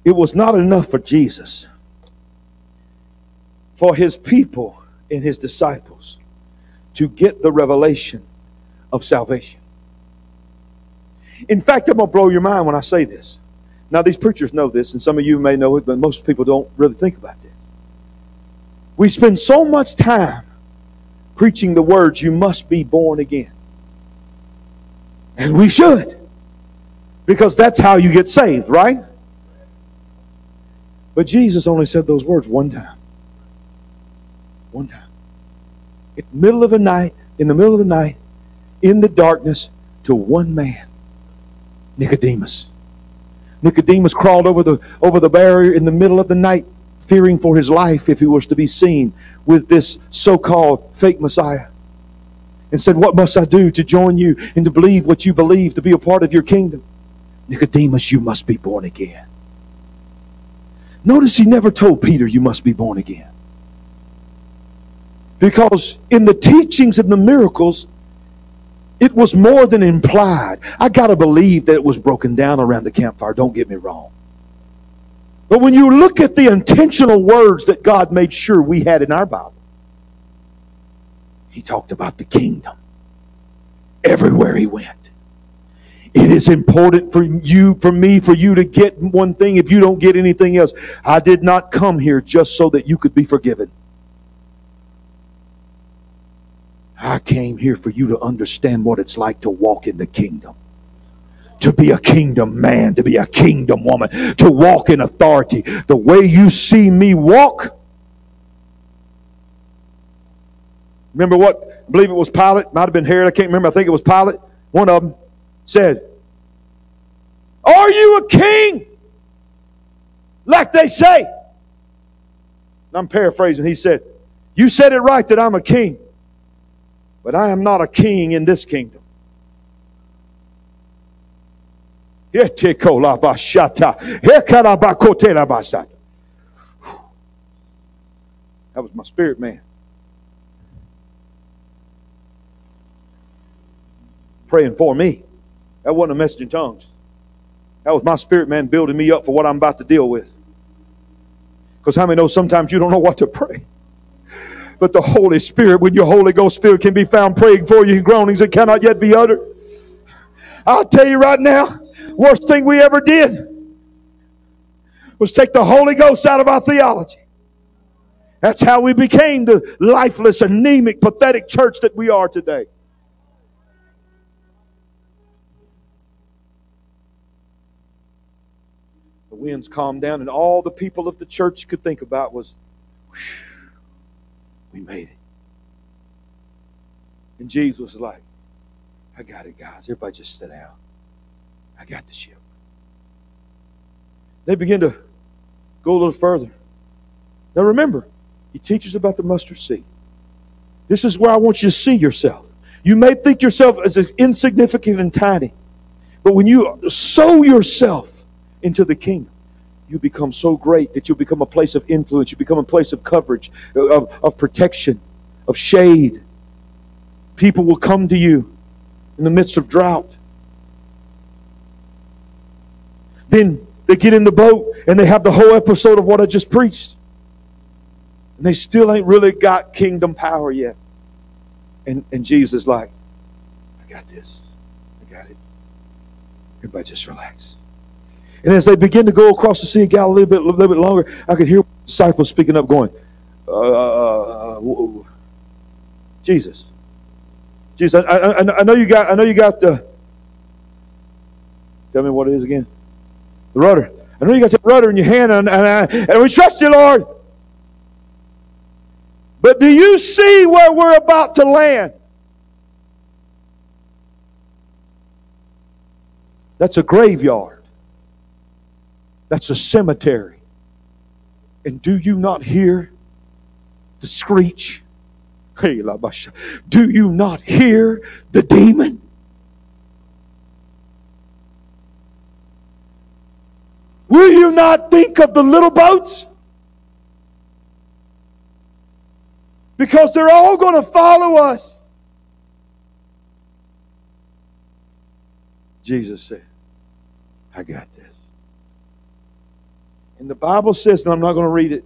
it was not enough for Jesus, for his people and his disciples to get the revelation of salvation. In fact, I'm going to blow your mind when I say this. Now, these preachers know this, and some of you may know it, but most people don't really think about this. We spend so much time preaching the words, you must be born again. And we should. Because that's how you get saved, right? But Jesus only said those words one time. One time. In the middle of the night, in the middle of the night, in the darkness, to one man, Nicodemus. Nicodemus crawled over the over the barrier in the middle of the night fearing for his life if he was to be seen with this so called fake Messiah. and said, What must I do to join you and to believe what you believe, to be a part of your kingdom? Nicodemus, you must be born again. Notice he never told Peter, You must be born again. Because in the teachings and the miracles, it was more than implied. I got to believe that it was broken down around the campfire, don't get me wrong. But when you look at the intentional words that God made sure we had in our Bible, He talked about the kingdom everywhere He went. It is important for you, for me, for you to get one thing if you don't get anything else. I did not come here just so that you could be forgiven. I came here for you to understand what it's like to walk in the kingdom. To be a kingdom man, to be a kingdom woman, to walk in authority. The way you see me walk. Remember what? I believe it was Pilate. Might have been Herod. I can't remember. I think it was Pilate. One of them said, Are you a king? Like they say. I'm paraphrasing. He said, You said it right that I'm a king. But I am not a king in this kingdom. That was my spirit man. Praying for me. That wasn't a message in tongues. That was my spirit man building me up for what I'm about to deal with. Because how many know sometimes you don't know what to pray? But the Holy Spirit, when your Holy Ghost filled, can be found praying for you in groanings that cannot yet be uttered. I'll tell you right now, worst thing we ever did was take the Holy Ghost out of our theology. That's how we became the lifeless, anemic, pathetic church that we are today. The winds calmed down, and all the people of the church could think about was, we made it. And Jesus was like, I got it, guys. Everybody just sit down. I got the ship. They begin to go a little further. Now remember, he teaches about the mustard seed. This is where I want you to see yourself. You may think yourself as insignificant and tiny, but when you sow yourself into the kingdom, you become so great that you become a place of influence. You become a place of coverage, of, of protection, of shade. People will come to you in the midst of drought. Then they get in the boat and they have the whole episode of what I just preached. And they still ain't really got kingdom power yet. And, and Jesus like, I got this. I got it. Everybody just relax. And as they begin to go across the Sea of Galilee a, bit, a little bit longer, I could hear disciples speaking up, going, uh, uh, uh Jesus. Jesus, I, I, I, know you got, I know you got the, tell me what it is again. The rudder. I know you got the rudder in your hand, and, and, uh, and we trust you, Lord. But do you see where we're about to land? That's a graveyard. That's a cemetery. And do you not hear the screech? Hey, Labasha. Do you not hear the demon? Will you not think of the little boats? Because they're all going to follow us. Jesus said, I got this. And the Bible says, and I'm not going to read it,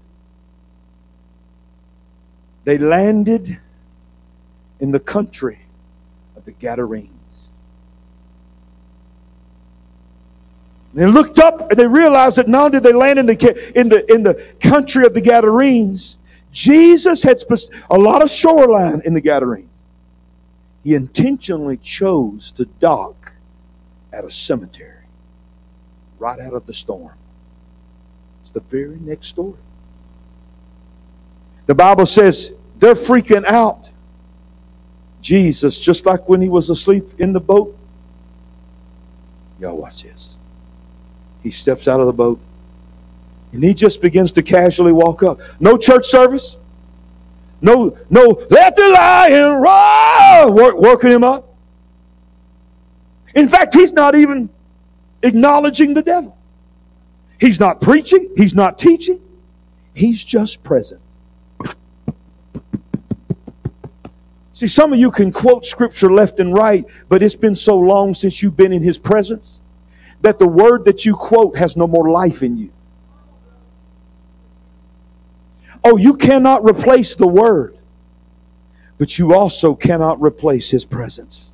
they landed in the country of the Gadarenes. They looked up and they realized that not only did they land in the, in the, in the country of the Gadarenes, Jesus had a lot of shoreline in the Gadarenes. He intentionally chose to dock at a cemetery right out of the storm. It's the very next story. The Bible says they're freaking out. Jesus, just like when he was asleep in the boat. Y'all watch this. He steps out of the boat and he just begins to casually walk up. No church service, No, no, let the lion roar, work, working him up. In fact, he's not even acknowledging the devil. He's not preaching, he's not teaching, he's just present. See, some of you can quote scripture left and right, but it's been so long since you've been in his presence that the word that you quote has no more life in you. Oh, you cannot replace the word, but you also cannot replace his presence.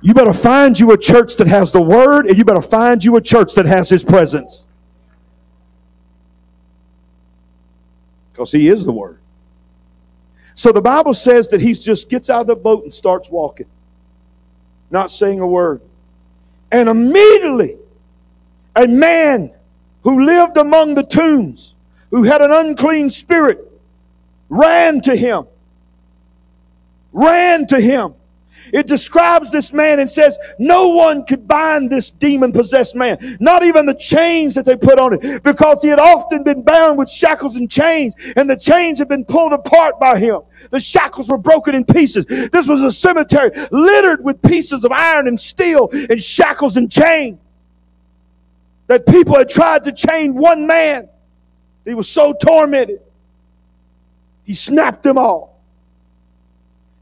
You better find you a church that has the word, and you better find you a church that has his presence. Because he is the word. So the Bible says that he just gets out of the boat and starts walking, not saying a word. And immediately, a man who lived among the tombs, who had an unclean spirit, ran to him. Ran to him. It describes this man and says, No one could bind this demon possessed man, not even the chains that they put on it, because he had often been bound with shackles and chains, and the chains had been pulled apart by him. The shackles were broken in pieces. This was a cemetery littered with pieces of iron and steel and shackles and chains that people had tried to chain one man. He was so tormented. He snapped them all.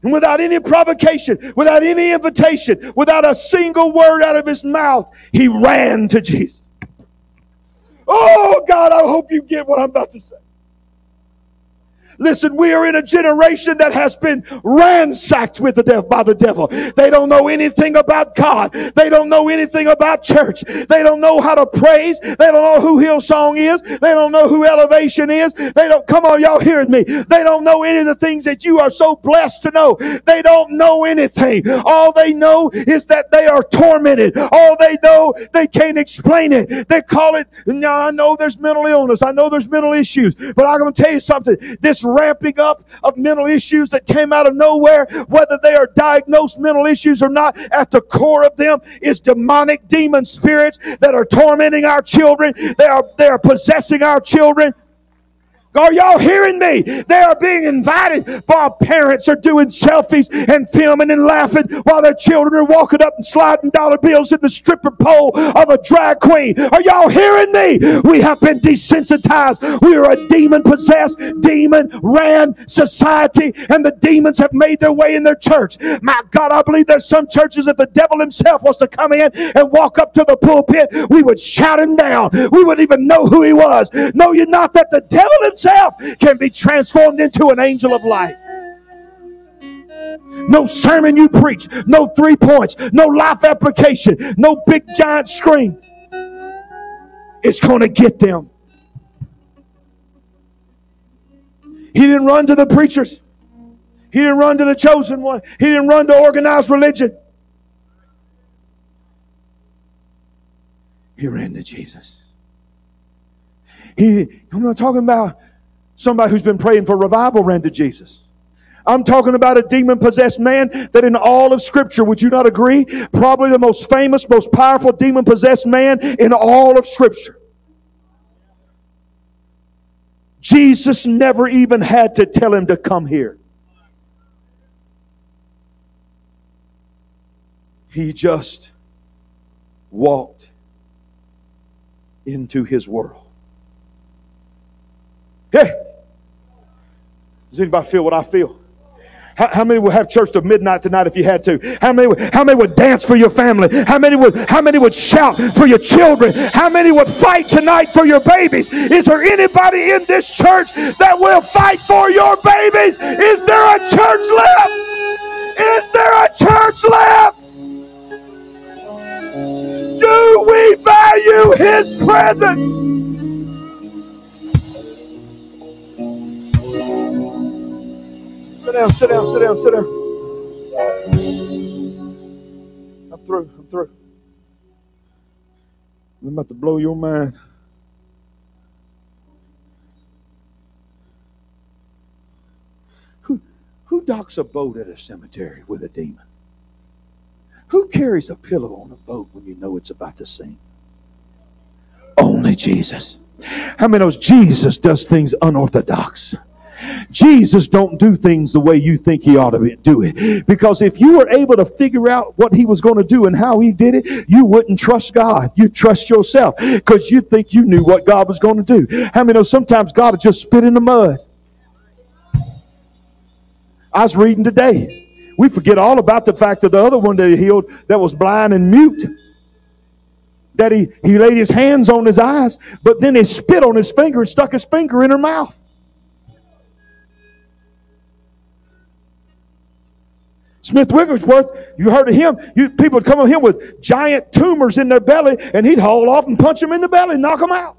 And without any provocation, without any invitation, without a single word out of his mouth, he ran to Jesus. Oh, God, I hope you get what I'm about to say. Listen, we are in a generation that has been ransacked with the devil by the devil. They don't know anything about God. They don't know anything about church. They don't know how to praise. They don't know who Hillsong is. They don't know who Elevation is. They don't, come on, y'all hearing me. They don't know any of the things that you are so blessed to know. They don't know anything. All they know is that they are tormented. All they know, they can't explain it. They call it, now I know there's mental illness. I know there's mental issues, but I'm going to tell you something. This ramping up of mental issues that came out of nowhere, whether they are diagnosed mental issues or not, at the core of them is demonic demon spirits that are tormenting our children. They are, they are possessing our children. Are y'all hearing me? They are being invited while parents are doing selfies and filming and laughing while their children are walking up and sliding dollar bills in the stripper pole of a drag queen. Are y'all hearing me? We have been desensitized. We are a demon possessed, demon ran society, and the demons have made their way in their church. My God, I believe there's some churches that the devil himself wants to come in and walk up to the pulpit. We would shout him down. We wouldn't even know who he was. Know you not that the devil himself himself can be transformed into an angel of light. No sermon you preach, no three points, no life application, no big giant screens. It's going to get them. He didn't run to the preachers. He didn't run to the chosen one. He didn't run to organized religion. He ran to Jesus. He, I'm not talking about Somebody who's been praying for revival ran to Jesus. I'm talking about a demon possessed man that in all of Scripture, would you not agree? Probably the most famous, most powerful demon possessed man in all of Scripture. Jesus never even had to tell him to come here. He just walked into his world. Hey, does anybody feel what I feel? How, how, many would have church to midnight tonight if you had to? How many, how many would dance for your family? How many would, how many would shout for your children? How many would fight tonight for your babies? Is there anybody in this church that will fight for your babies? Is there a church left? Is there a church left? Do we value his presence? Sit down, sit down, sit down, sit down. I'm through, I'm through. I'm about to blow your mind. Who, who docks a boat at a cemetery with a demon? Who carries a pillow on a boat when you know it's about to sink? Only Jesus. How many knows Jesus does things unorthodox? Jesus don't do things the way you think he ought to do it. Because if you were able to figure out what he was going to do and how he did it, you wouldn't trust God. You trust yourself because you think you knew what God was going to do. How many know sometimes God just spit in the mud? I was reading today. We forget all about the fact that the other one that he healed that was blind and mute that he, he laid his hands on his eyes, but then he spit on his finger and stuck his finger in her mouth. Smith Wigglesworth, you heard of him. You, people would come on him with giant tumors in their belly, and he'd haul off and punch them in the belly and knock them out.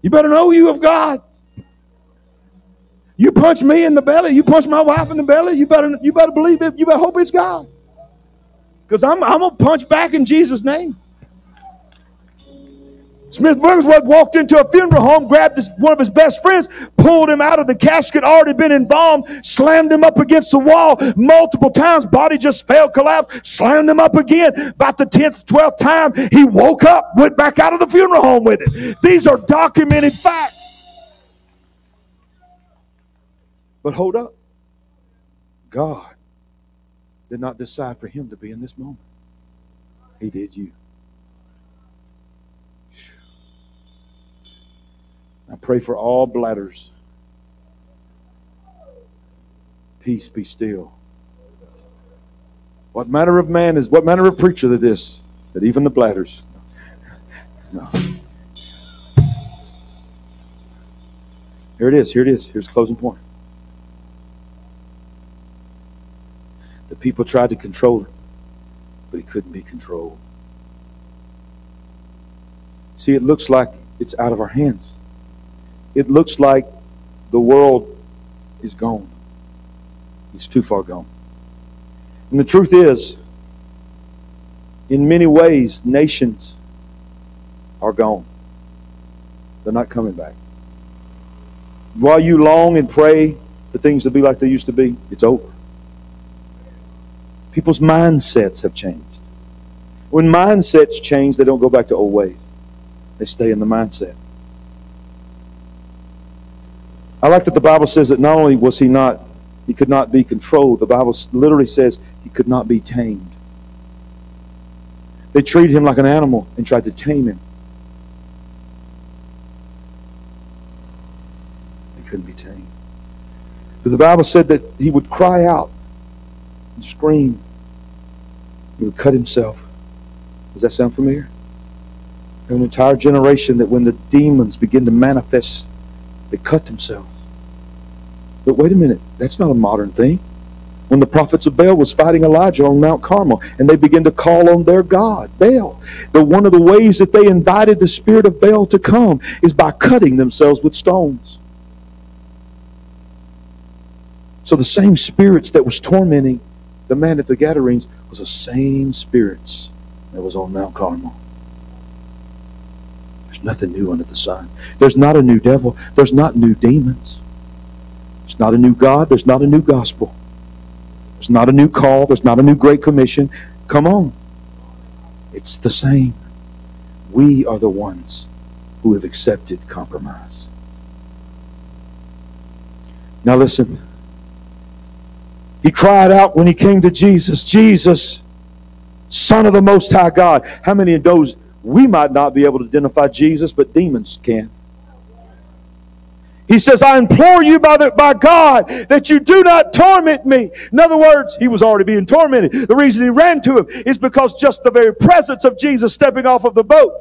You better know you of God. You punch me in the belly, you punch my wife in the belly, you better you better believe it, you better hope it's God. Because I'm, I'm going to punch back in Jesus' name. Smith Wigglesworth walked into a funeral home, grabbed his, one of his best friends, pulled him out of the casket, already been embalmed, slammed him up against the wall multiple times. Body just fell, collapsed, slammed him up again. About the 10th, 12th time, he woke up, went back out of the funeral home with it. These are documented facts. But hold up. God did not decide for him to be in this moment. He did you. I pray for all bladders. Peace be still. What manner of man is, what manner of preacher is this? That even the bladders. No. Here it is. Here it is. Here's closing point. The people tried to control him, but he couldn't be controlled. See, it looks like it's out of our hands. It looks like the world is gone. It's too far gone. And the truth is, in many ways, nations are gone. They're not coming back. While you long and pray for things to be like they used to be, it's over. People's mindsets have changed. When mindsets change, they don't go back to old ways, they stay in the mindset. I like that the Bible says that not only was he not, he could not be controlled, the Bible literally says he could not be tamed. They treated him like an animal and tried to tame him. He couldn't be tamed. But the Bible said that he would cry out and scream. He would cut himself. Does that sound familiar? An entire generation that when the demons begin to manifest, they cut themselves. But wait a minute, that's not a modern thing. When the prophets of Baal was fighting Elijah on Mount Carmel, and they began to call on their God, Baal. The one of the ways that they invited the spirit of Baal to come is by cutting themselves with stones. So the same spirits that was tormenting the man at the Gadarenes was the same spirits that was on Mount Carmel. There's nothing new under the sun. There's not a new devil. There's not new demons. There's not a new God. There's not a new gospel. There's not a new call. There's not a new great commission. Come on. It's the same. We are the ones who have accepted compromise. Now listen. He cried out when he came to Jesus, Jesus, Son of the Most High God. How many of those we might not be able to identify Jesus, but demons can? He says, I implore you by, the, by God that you do not torment me. In other words, he was already being tormented. The reason he ran to him is because just the very presence of Jesus stepping off of the boat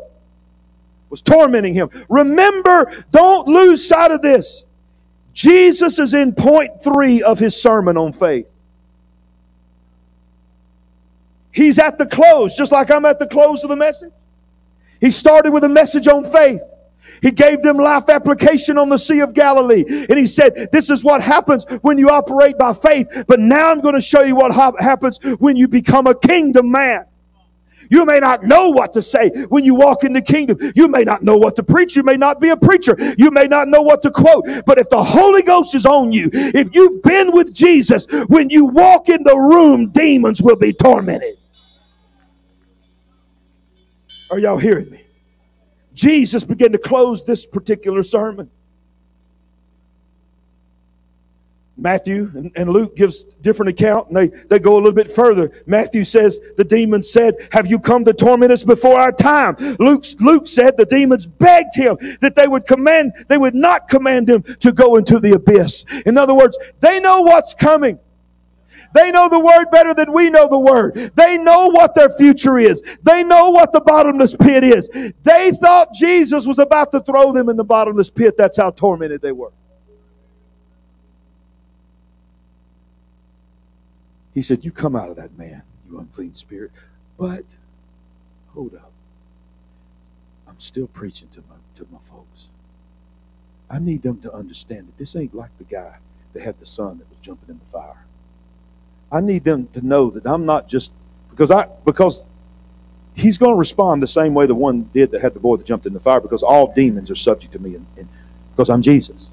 was tormenting him. Remember, don't lose sight of this. Jesus is in point three of his sermon on faith. He's at the close, just like I'm at the close of the message. He started with a message on faith. He gave them life application on the Sea of Galilee. And he said, This is what happens when you operate by faith. But now I'm going to show you what happens when you become a kingdom man. You may not know what to say when you walk in the kingdom. You may not know what to preach. You may not be a preacher. You may not know what to quote. But if the Holy Ghost is on you, if you've been with Jesus, when you walk in the room, demons will be tormented. Are y'all hearing me? Jesus began to close this particular sermon. Matthew and, Luke gives different account and they, they go a little bit further. Matthew says, the demon said, have you come to torment us before our time? Luke, Luke said the demons begged him that they would command, they would not command him to go into the abyss. In other words, they know what's coming. They know the word better than we know the word. They know what their future is. They know what the bottomless pit is. They thought Jesus was about to throw them in the bottomless pit. That's how tormented they were. He said, You come out of that man, you unclean spirit. But hold up. I'm still preaching to my to my folks. I need them to understand that this ain't like the guy that had the son that was jumping in the fire. I need them to know that I'm not just because I because he's going to respond the same way the one did that had the boy that jumped in the fire because all demons are subject to me and, and because I'm Jesus.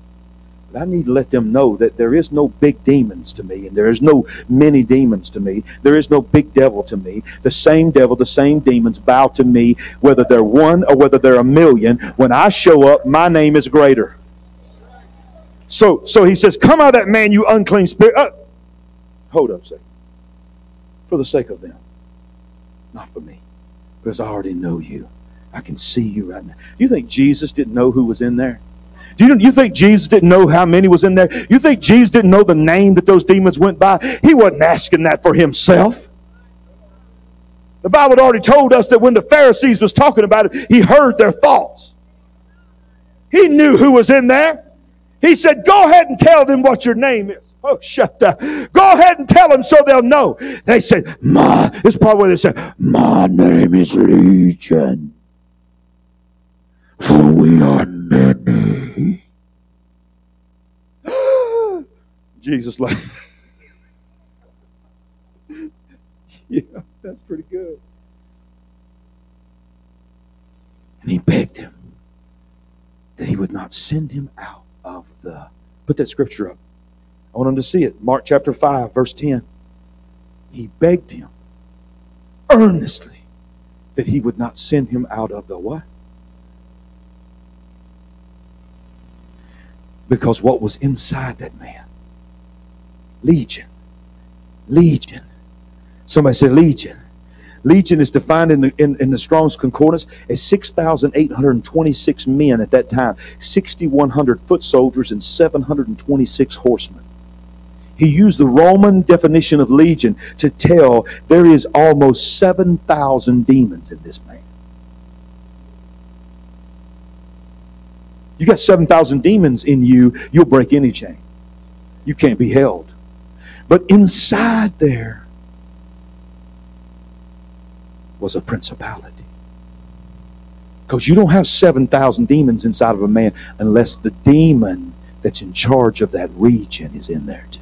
But I need to let them know that there is no big demons to me, and there is no many demons to me. There is no big devil to me. The same devil, the same demons bow to me, whether they're one or whether they're a million. When I show up, my name is greater. So, so he says, Come out of that man, you unclean spirit. Uh, hold up second. For the sake of them, not for me, because I already know you. I can see you right now. Do you think Jesus didn't know who was in there? Do you, you think Jesus didn't know how many was in there? You think Jesus didn't know the name that those demons went by? He wasn't asking that for himself. The Bible had already told us that when the Pharisees was talking about it, he heard their thoughts. He knew who was in there. He said, Go ahead and tell them what your name is. Oh, shut up. Go ahead and tell them so they'll know. They said, My, this is probably where they said, My name is Legion. For we are many. Jesus like Yeah, that's pretty good. And he begged him that he would not send him out of the put that scripture up. I want him to see it. Mark chapter 5, verse 10. He begged him earnestly that he would not send him out of the what? Because what was inside that man? Legion. Legion. Somebody said legion. Legion is defined in the, in, in the Strong's Concordance as 6,826 men at that time, 6,100 foot soldiers, and 726 horsemen. He used the Roman definition of legion to tell there is almost 7,000 demons in this man. You got 7,000 demons in you, you'll break any chain. You can't be held. But inside there was a principality. Because you don't have 7,000 demons inside of a man unless the demon that's in charge of that region is in there too.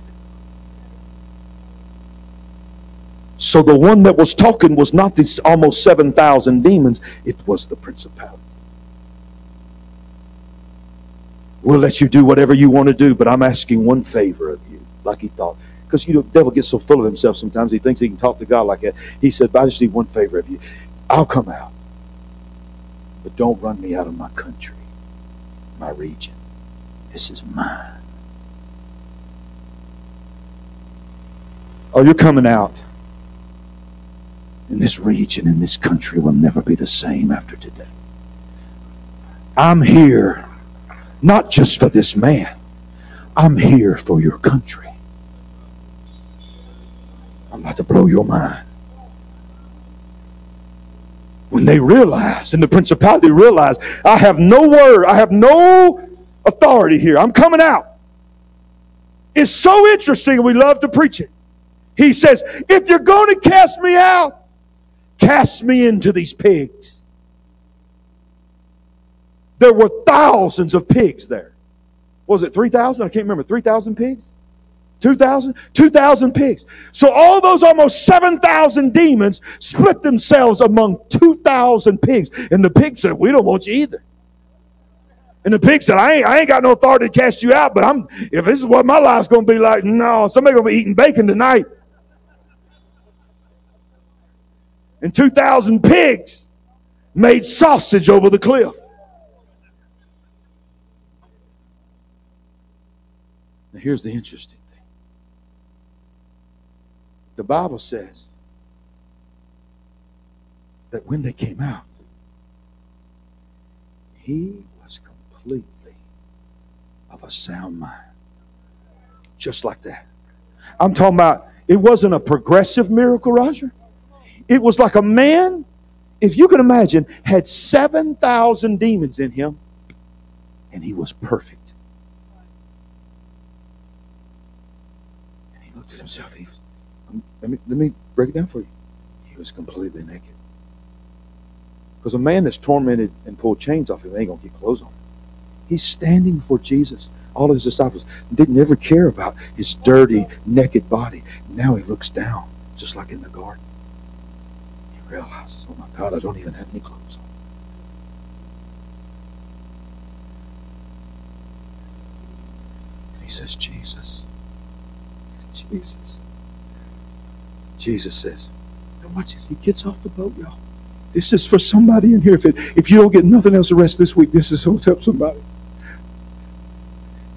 So the one that was talking was not these almost 7,000 demons, it was the principality. We'll let you do whatever you want to do, but I'm asking one favor of you, like he thought. Because you know, the devil gets so full of himself sometimes he thinks he can talk to God like that. He said, I just need one favor of you. I'll come out. But don't run me out of my country, my region. This is mine. Oh, you're coming out. And this region and this country will never be the same after today. I'm here not just for this man. I'm here for your country. I'm about to blow your mind. When they realize, and the principality realize, I have no word, I have no authority here. I'm coming out. It's so interesting, we love to preach it. He says, if you're going to cast me out, cast me into these pigs. There were thousands of pigs there. Was it 3,000? I can't remember. 3,000 pigs? 2,000? 2,000 pigs. So all those almost 7,000 demons split themselves among 2,000 pigs. And the pig said, We don't want you either. And the pig said, I ain't, I ain't got no authority to cast you out, but I'm if this is what my life's gonna be like, no, somebody gonna be eating bacon tonight. And 2,000 pigs made sausage over the cliff. Now, here's the interesting the Bible says that when they came out, he was completely of a sound mind. Just like that. I'm talking about it wasn't a progressive miracle, Roger. It was like a man, if you can imagine, had 7,000 demons in him, and he was perfect. And he looked at himself. He was, let, me, let me break it down for you. He was completely naked. Because a man that's tormented and pulled chains off him ain't to keep clothes on. He's standing for Jesus. All of his disciples didn't ever care about his dirty, naked body. Now he looks down, just like in the garden. He realizes, oh my God, I don't even have any clothes on. And he says, Jesus, Jesus. Jesus says, and watch this. He gets off the boat, y'all. This is for somebody in here. If, it, if you don't get nothing else the rest this week, this is to help somebody.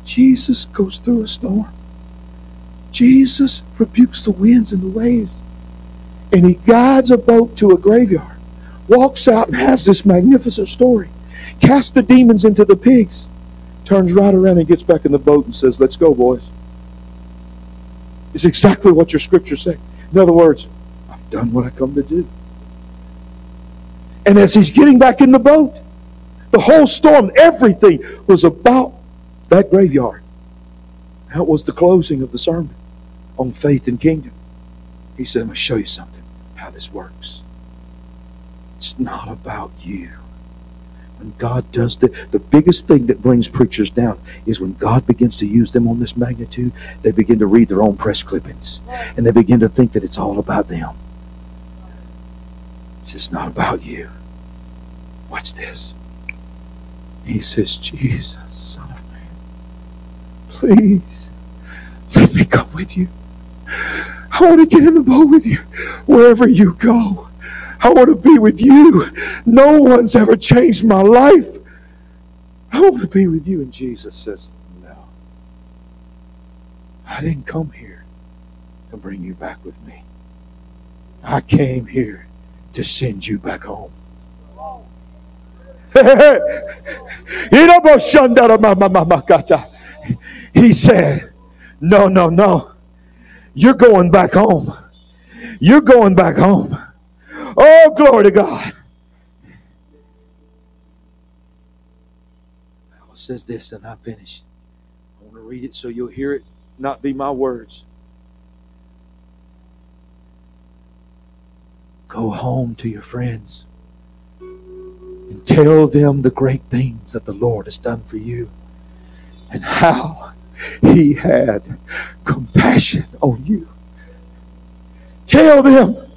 Jesus goes through a storm. Jesus rebukes the winds and the waves. And he guides a boat to a graveyard, walks out and has this magnificent story. Casts the demons into the pigs, turns right around and gets back in the boat and says, Let's go, boys. It's exactly what your scripture say. In other words, I've done what I come to do. And as he's getting back in the boat, the whole storm, everything was about that graveyard. That was the closing of the sermon on faith and kingdom. He said, I'm going to show you something, how this works. It's not about you. When God does the, the biggest thing that brings preachers down is when God begins to use them on this magnitude, they begin to read their own press clippings and they begin to think that it's all about them. It's just not about you. Watch this. He says, Jesus, Son of Man, please let me come with you. I want to get in the boat with you wherever you go. I want to be with you. No one's ever changed my life. I want to be with you. And Jesus says, No. I didn't come here to bring you back with me. I came here to send you back home. he said, No, no, no. You're going back home. You're going back home. Oh, glory to God. Bible says this, and I finish. I want to read it so you'll hear it, not be my words. Go home to your friends and tell them the great things that the Lord has done for you and how He had compassion on you. Tell them.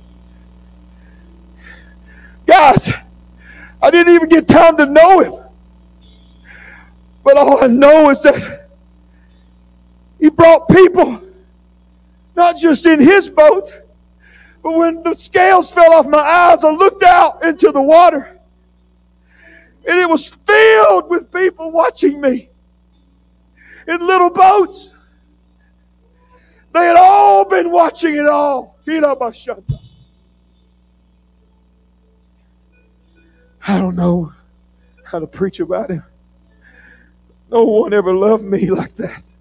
Guys, I didn't even get time to know Him. But all I know is that He brought people, not just in His boat, but when the scales fell off my eyes, I looked out into the water and it was filled with people watching me in little boats. They had all been watching it all. I don't know how to preach about him. No one ever loved me like that.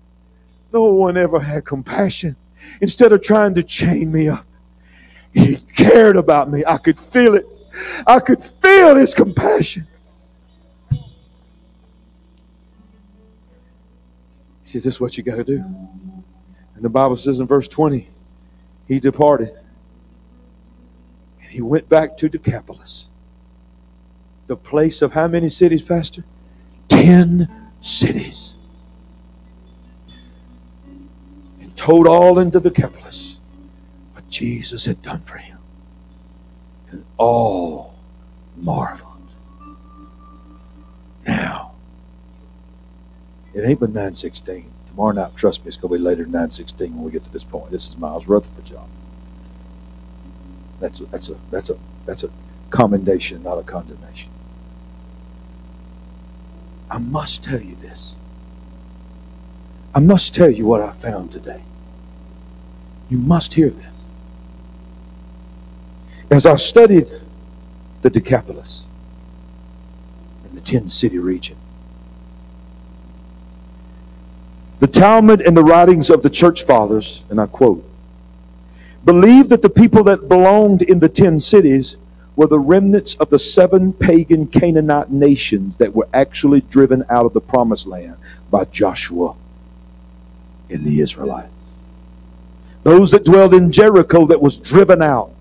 No one ever had compassion. Instead of trying to chain me up, he cared about me. I could feel it. I could feel his compassion. He says, This is what you got to do. And the Bible says in verse 20, he departed. And he went back to Decapolis. The place of how many cities, Pastor? Ten cities. And told all into the Decapolis what Jesus had done for him. And all marveled. Now, it ain't but 916. Tomorrow night, trust me, it's going to be later than 916 when we get to this point. This is Myles Rutherford, y'all. That's a, that's a that's a that's a commendation, not a condemnation. I must tell you this. I must tell you what I found today. You must hear this. As I studied the Decapolis in the 10 city region, the Talmud and the writings of the church fathers, and I quote, believe that the people that belonged in the 10 cities were the remnants of the seven pagan Canaanite nations that were actually driven out of the promised land by Joshua and the Israelites. Those that dwelled in Jericho that was driven out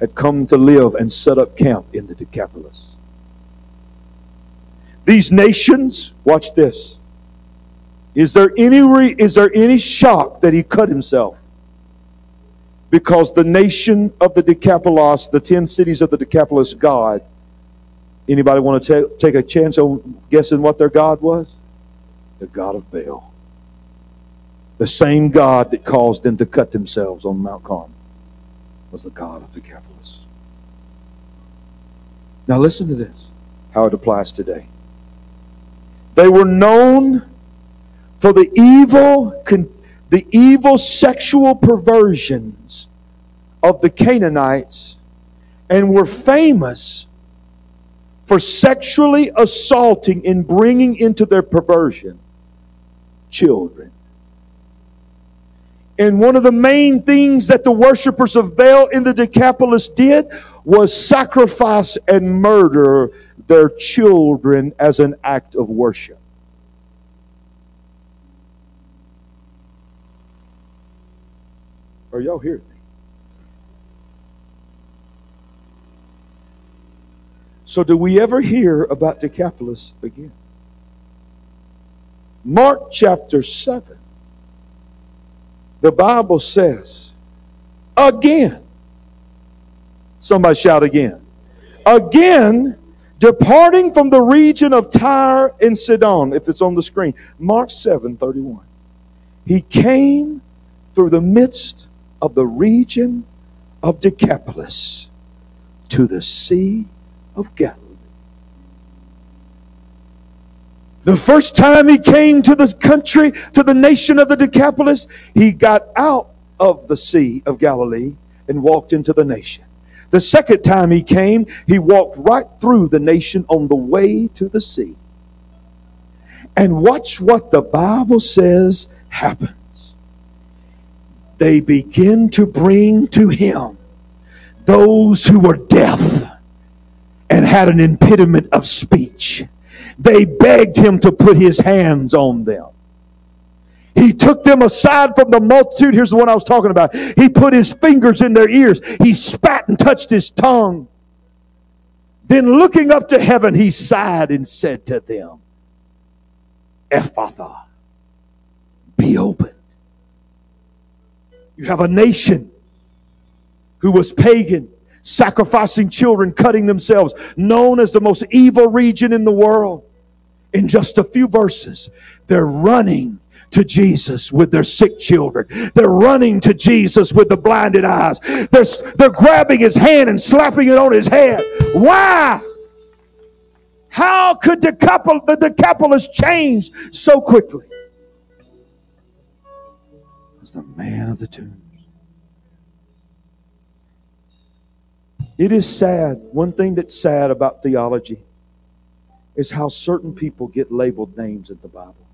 had come to live and set up camp in the Decapolis. These nations, watch this. Is there any re, is there any shock that he cut himself? Because the nation of the Decapolis, the ten cities of the Decapolis God, anybody want to take a chance on guessing what their God was? The God of Baal. The same God that caused them to cut themselves on Mount Carmel was the God of the Decapolis. Now listen to this, how it applies today. They were known for the evil, the evil sexual perversions of the Canaanites and were famous for sexually assaulting and bringing into their perversion children. And one of the main things that the worshippers of Baal in the Decapolis did was sacrifice and murder their children as an act of worship. Are y'all hearing me? So, do we ever hear about Decapolis again? Mark chapter 7 the Bible says, again. Somebody shout again. Again, departing from the region of Tyre and Sidon, if it's on the screen, Mark 7 31. He came through the midst of the region of Decapolis to the Sea of Galilee. The first time he came to the country, to the nation of the Decapolis, he got out of the Sea of Galilee and walked into the nation. The second time he came, he walked right through the nation on the way to the sea. And watch what the Bible says happens. They begin to bring to him those who were deaf and had an impediment of speech they begged him to put his hands on them. He took them aside from the multitude. Here's the one I was talking about. He put his fingers in their ears. He spat and touched his tongue. Then looking up to heaven, he sighed and said to them, Ephphatha, be opened. You have a nation who was pagan, sacrificing children, cutting themselves, known as the most evil region in the world in just a few verses, they're running to Jesus with their sick children. They're running to Jesus with the blinded eyes. They're, they're grabbing his hand and slapping it on his head. Why? How could the, couple, the Decapolis change so quickly? Was the man of the tombs. It is sad. One thing that's sad about theology is how certain people get labeled names in the Bible.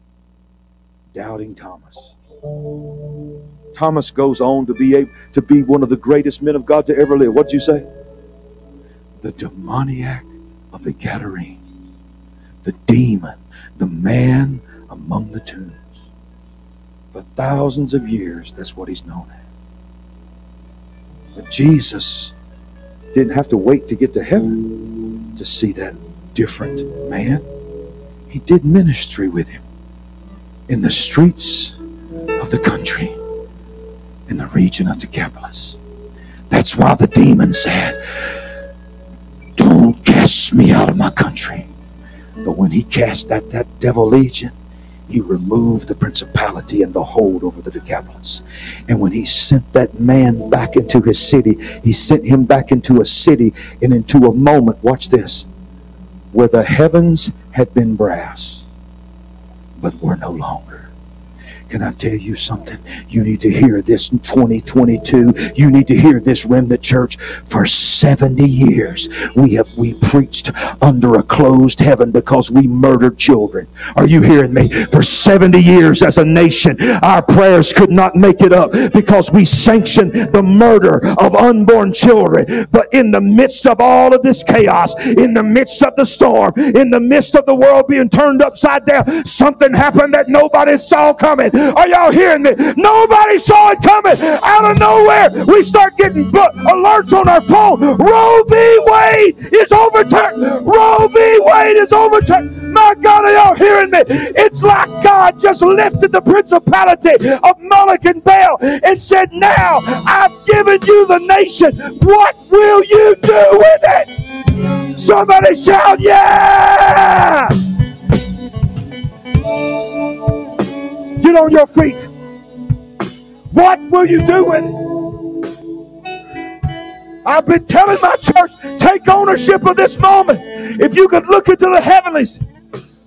Doubting Thomas. Thomas goes on to be a, to be one of the greatest men of God to ever live. What'd you say? The demoniac of the Gadarenes, the demon, the man among the tombs. For thousands of years, that's what he's known as. But Jesus didn't have to wait to get to heaven to see that different man. He did ministry with him in the streets of the country, in the region of Decapolis. That's why the demon said, Don't cast me out of my country. But when he cast that, that devil legion, he removed the principality and the hold over the Decapolis. And when he sent that man back into his city, he sent him back into a city and into a moment. Watch this where the heavens had been brass, but were no longer. Can I tell you something? You need to hear this in 2022. You need to hear this remnant church. For 70 years, we have we preached under a closed heaven because we murdered children. Are you hearing me? For 70 years as a nation, our prayers could not make it up because we sanctioned the murder of unborn children. But in the midst of all of this chaos, in the midst of the storm, in the midst of the world being turned upside down, something happened that nobody saw coming. Are y'all hearing me? Nobody saw it coming. Out of nowhere, we start getting alerts on our phone. Roe v. Wade is overturned. Roe v. Wade is overturned. My God, are y'all hearing me? It's like God just lifted the principality of Moloch and and said, Now I've given you the nation. What will you do with it? Somebody shout, Yeah! Get on your feet. What will you do with it? I've been telling my church, take ownership of this moment. If you could look into the heavenlies,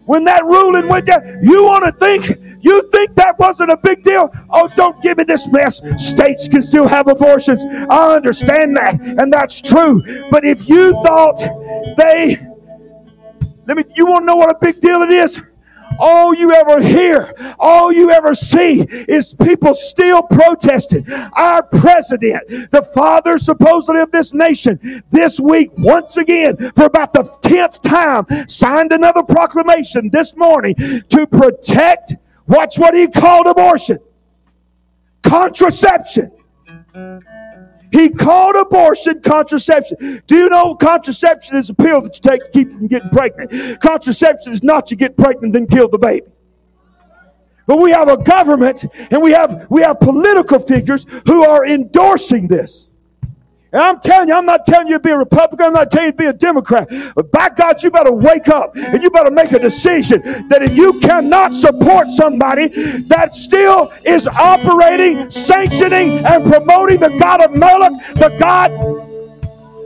when that ruling went down, you want to think, you think that wasn't a big deal? Oh, don't give me this mess. States can still have abortions. I understand that, and that's true. But if you thought they, let me, you want to know what a big deal it is? All you ever hear, all you ever see is people still protesting. Our president, the father supposedly of this nation, this week, once again, for about the 10th time, signed another proclamation this morning to protect, watch what he called abortion, contraception. He called abortion contraception. Do you know contraception is a pill that you take to keep from getting pregnant? Contraception is not you get pregnant then kill the baby. But we have a government and we have we have political figures who are endorsing this. And I'm telling you, I'm not telling you to be a Republican. I'm not telling you to be a Democrat. But by God, you better wake up and you better make a decision that if you cannot support somebody that still is operating, sanctioning, and promoting the God of Moloch, the God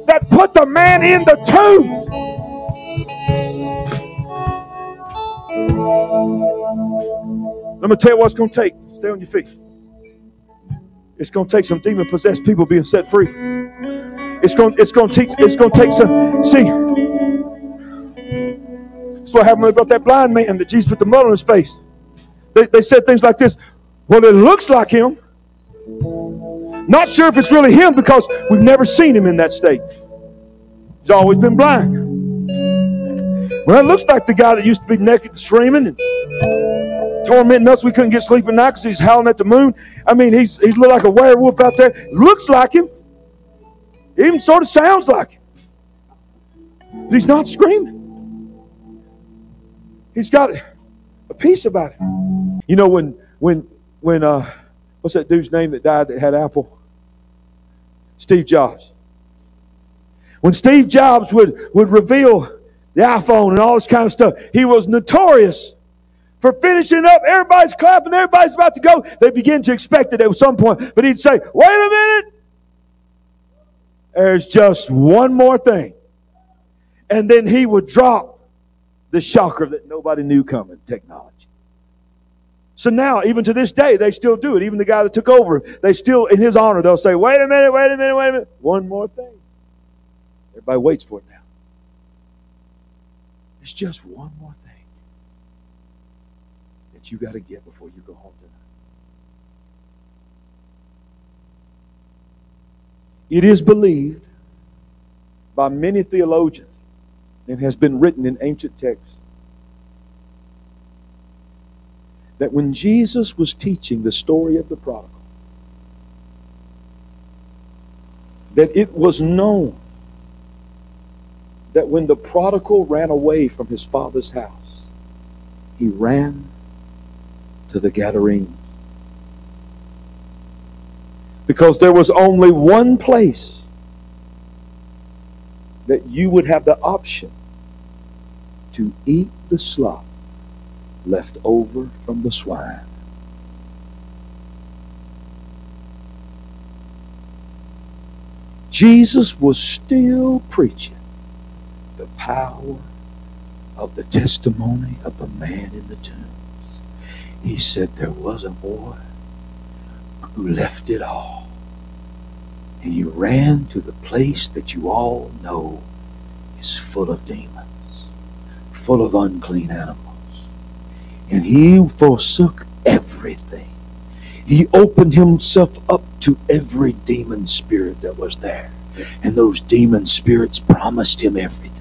that put the man in the tombs. Let me tell you what it's going to take. Stay on your feet. It's going to take some demon possessed people being set free. It's going, it's going to take, it's going to take some. See, So what happened about that blind man that Jesus put the mud on his face. They, they said things like this Well, it looks like him. Not sure if it's really him because we've never seen him in that state. He's always been blind. Well, it looks like the guy that used to be naked and screaming and tormenting us. We couldn't get sleep at night because he's howling at the moon. I mean, he's he's looked like a werewolf out there. Looks like him. Even sort of sounds like him. But he's not screaming. He's got a peace about it. You know when when when uh what's that dude's name that died that had Apple? Steve Jobs. When Steve Jobs would would reveal the iPhone and all this kind of stuff, he was notorious for finishing up. Everybody's clapping, everybody's about to go. They begin to expect it at some point. But he'd say, wait a minute. There's just one more thing. And then he would drop the shocker that nobody knew coming technology. So now, even to this day, they still do it. Even the guy that took over, they still, in his honor, they'll say, wait a minute, wait a minute, wait a minute. One more thing. Everybody waits for it now. It's just one more thing that you got to get before you go home tonight. It is believed by many theologians and has been written in ancient texts that when Jesus was teaching the story of the prodigal, that it was known that when the prodigal ran away from his father's house, he ran to the Gadarenes. Because there was only one place that you would have the option to eat the slop left over from the swine. Jesus was still preaching the power of the testimony of the man in the tombs. He said there was a boy who left it all. And he ran to the place that you all know is full of demons, full of unclean animals. And he forsook everything. He opened himself up to every demon spirit that was there. And those demon spirits promised him everything.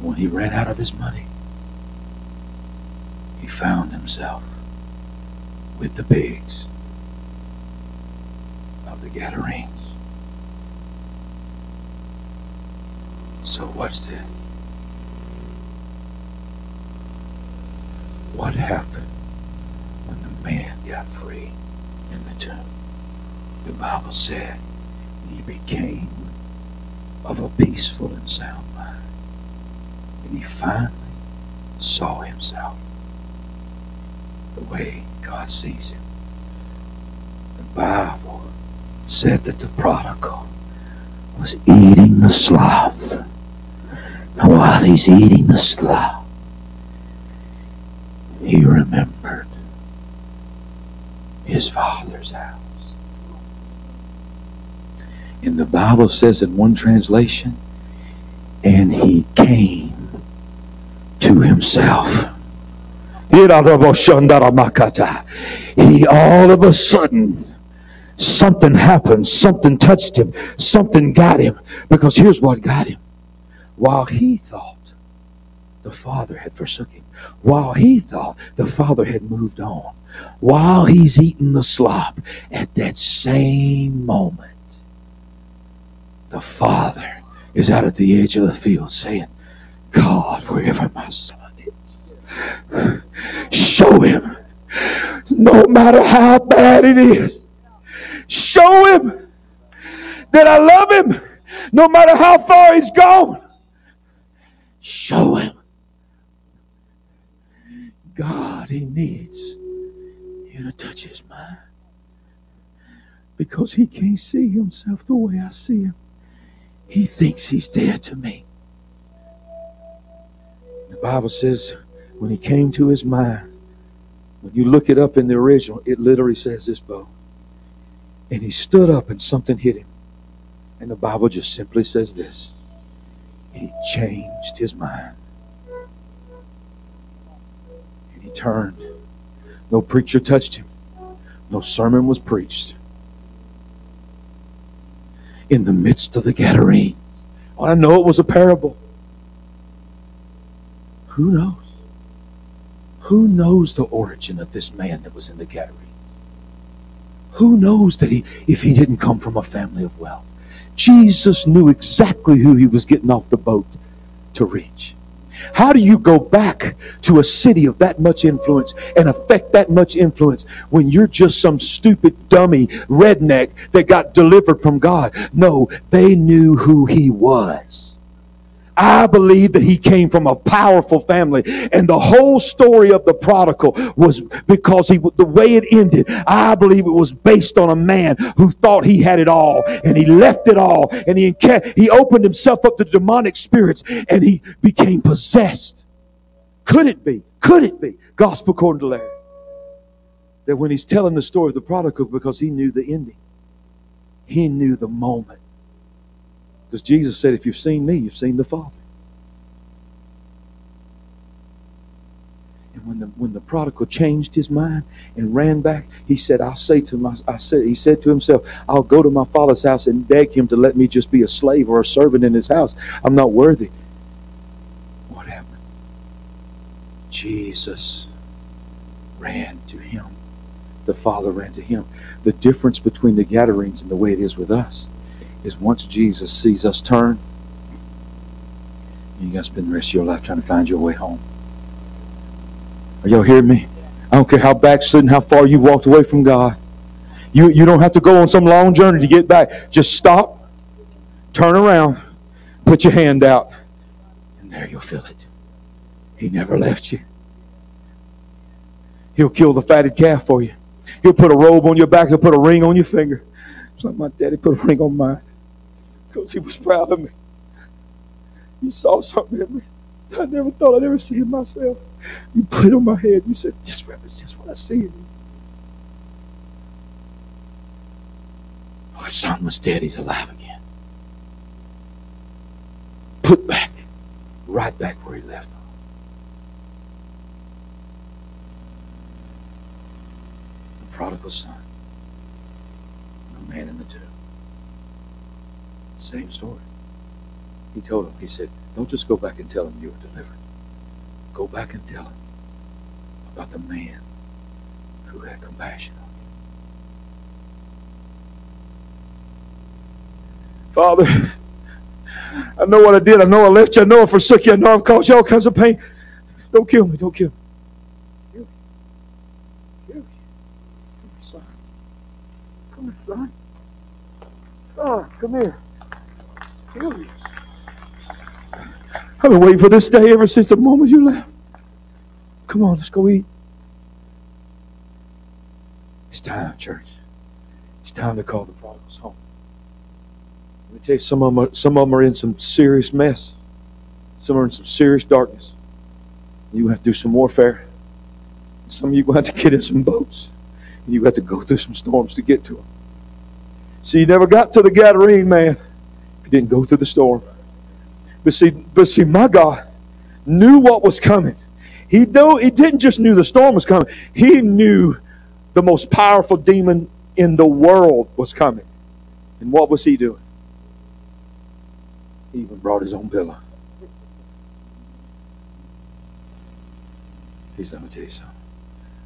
When he ran out of his money, he found himself with the pigs of the Gadarenes. So what's this? What happened when the man got free in the tomb? The Bible said he became of a peaceful and sound mind. And he finally saw himself the way God sees him. The Bible said that the prodigal was eating the sloth. And while he's eating the sloth, he remembered his father's house. And the Bible says in one translation, and he came to himself. He all of a sudden, something happened, something touched him, something got him. Because here's what got him. While he thought the father had forsook him, while he thought the father had moved on, while he's eating the slop, at that same moment, the father is out at the edge of the field saying, God, wherever my son show him. No matter how bad it is, show him that I love him. No matter how far he's gone, show him. God, he needs you to touch his mind because he can't see himself the way I see him. He thinks he's dead to me. The Bible says when he came to his mind, when you look it up in the original, it literally says this, bow. And he stood up and something hit him. And the Bible just simply says this He changed his mind. And he turned. No preacher touched him, no sermon was preached in the midst of the Gadarene. Well, oh, I know it was a parable. Who knows? Who knows the origin of this man that was in the Gadarene? Who knows that he, if he didn't come from a family of wealth? Jesus knew exactly who he was getting off the boat to reach. How do you go back to a city of that much influence and affect that much influence when you're just some stupid dummy redneck that got delivered from God? No, they knew who he was. I believe that he came from a powerful family. And the whole story of the prodigal was because he, the way it ended, I believe it was based on a man who thought he had it all and he left it all and he, he opened himself up to demonic spirits and he became possessed. Could it be? Could it be? Gospel according to Larry. That when he's telling the story of the prodigal, because he knew the ending, he knew the moment because Jesus said, If you've seen me, you've seen the Father. And when the when the prodigal changed his mind and ran back, he said, I'll say to my I said he said to himself, I'll go to my father's house and beg him to let me just be a slave or a servant in his house. I'm not worthy. What happened? Jesus ran to him. The Father ran to him. The difference between the Gadarenes and the way it is with us is once Jesus sees us turn, you got to spend the rest of your life trying to find your way home. Are y'all hearing me? I don't care how backslidden, how far you've walked away from God. You, you don't have to go on some long journey to get back. Just stop, turn around, put your hand out, and there you'll feel it. He never left you. He'll kill the fatted calf for you. He'll put a robe on your back. He'll put a ring on your finger. It's like my daddy put a ring on mine because he was proud of me. He saw something in me. I never thought I'd ever see it myself. You put it on my head. You said, This represents what I see in you. My son was dead. He's alive again. Put back, right back where he left off. The prodigal son, man in the tomb. Same story. He told him, he said, don't just go back and tell him you were delivered. Go back and tell him about the man who had compassion on you. Father, I know what I did. I know I left you. I know I forsook you. I know I've caused you all kinds of pain. Don't kill me. Don't kill me. Kill me. Kill me. Come here, son. Come here, son. Son, come here. Me. I've been waiting for this day ever since the moment you left. Come on, let's go eat. It's time, church. It's time to call the prodigals home. Let me tell you, some of them are, some of them are in some serious mess. Some are in some serious darkness. You have to do some warfare. Some of you have to get in some boats. And you have to go through some storms to get to them. See, you never got to the Gadarene, man, if you didn't go through the storm. But see, but see, my God knew what was coming. He though he didn't just knew the storm was coming. He knew the most powerful demon in the world was coming. And what was he doing? He even brought his own pillow. He's let me tell you something.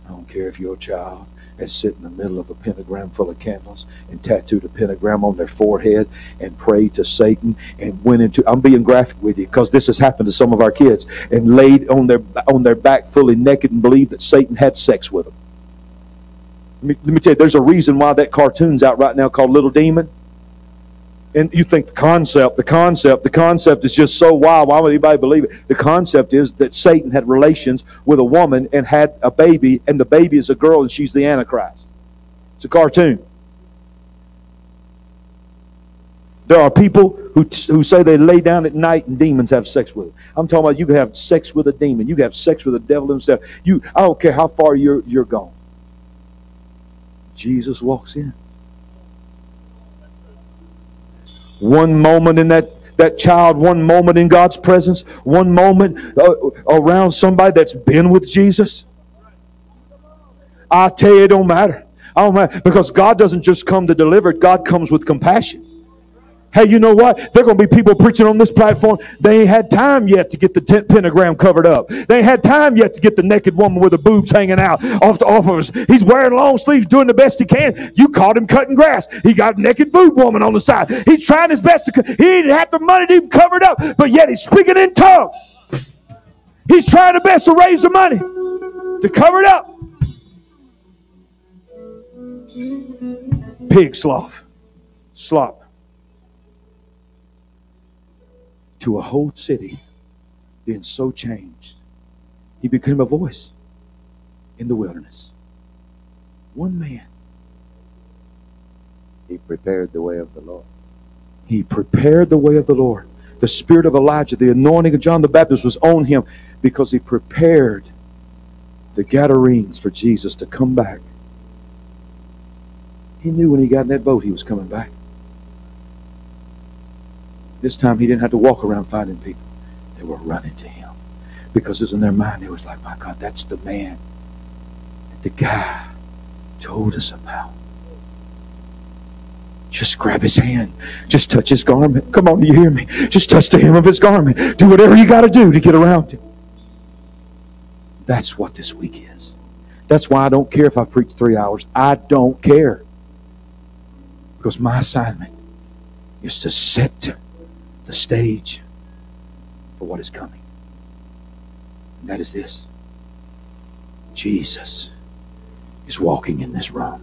I don't care if you're a child has sit in the middle of a pentagram full of candles and tattooed a pentagram on their forehead and prayed to Satan and went into I'm being graphic with you because this has happened to some of our kids and laid on their on their back fully naked and believed that Satan had sex with them. Let me, let me tell you, there's a reason why that cartoon's out right now called Little Demon. And you think the concept, the concept, the concept is just so wild. Why would anybody believe it? The concept is that Satan had relations with a woman and had a baby, and the baby is a girl and she's the Antichrist. It's a cartoon. There are people who, who say they lay down at night and demons have sex with them. I'm talking about you can have sex with a demon. You can have sex with the devil himself. You, I don't care how far you're, you're gone. Jesus walks in. One moment in that that child, one moment in God's presence, one moment uh, around somebody that's been with Jesus. I tell you, it don't matter. I don't matter because God doesn't just come to deliver; God comes with compassion. Hey, you know what? There are going to be people preaching on this platform. They ain't had time yet to get the tent pentagram covered up. They ain't had time yet to get the naked woman with the boobs hanging out off the off of us. He's wearing long sleeves, doing the best he can. You caught him cutting grass. He got a naked boob woman on the side. He's trying his best to. He didn't have the money to even cover it up, but yet he's speaking in tongues. He's trying the best to raise the money to cover it up. Pig sloth, slop. To a whole city being so changed. He became a voice in the wilderness. One man. He prepared the way of the Lord. He prepared the way of the Lord. The spirit of Elijah, the anointing of John the Baptist was on him because he prepared the Gadarenes for Jesus to come back. He knew when he got in that boat he was coming back. This time he didn't have to walk around finding people. They were running to him. Because it was in their mind, it was like, my God, that's the man that the guy told us about. Just grab his hand. Just touch his garment. Come on, do you hear me? Just touch the hem of his garment. Do whatever you got to do to get around him. That's what this week is. That's why I don't care if I preach three hours. I don't care. Because my assignment is to set the stage for what is coming. And that is this Jesus is walking in this room.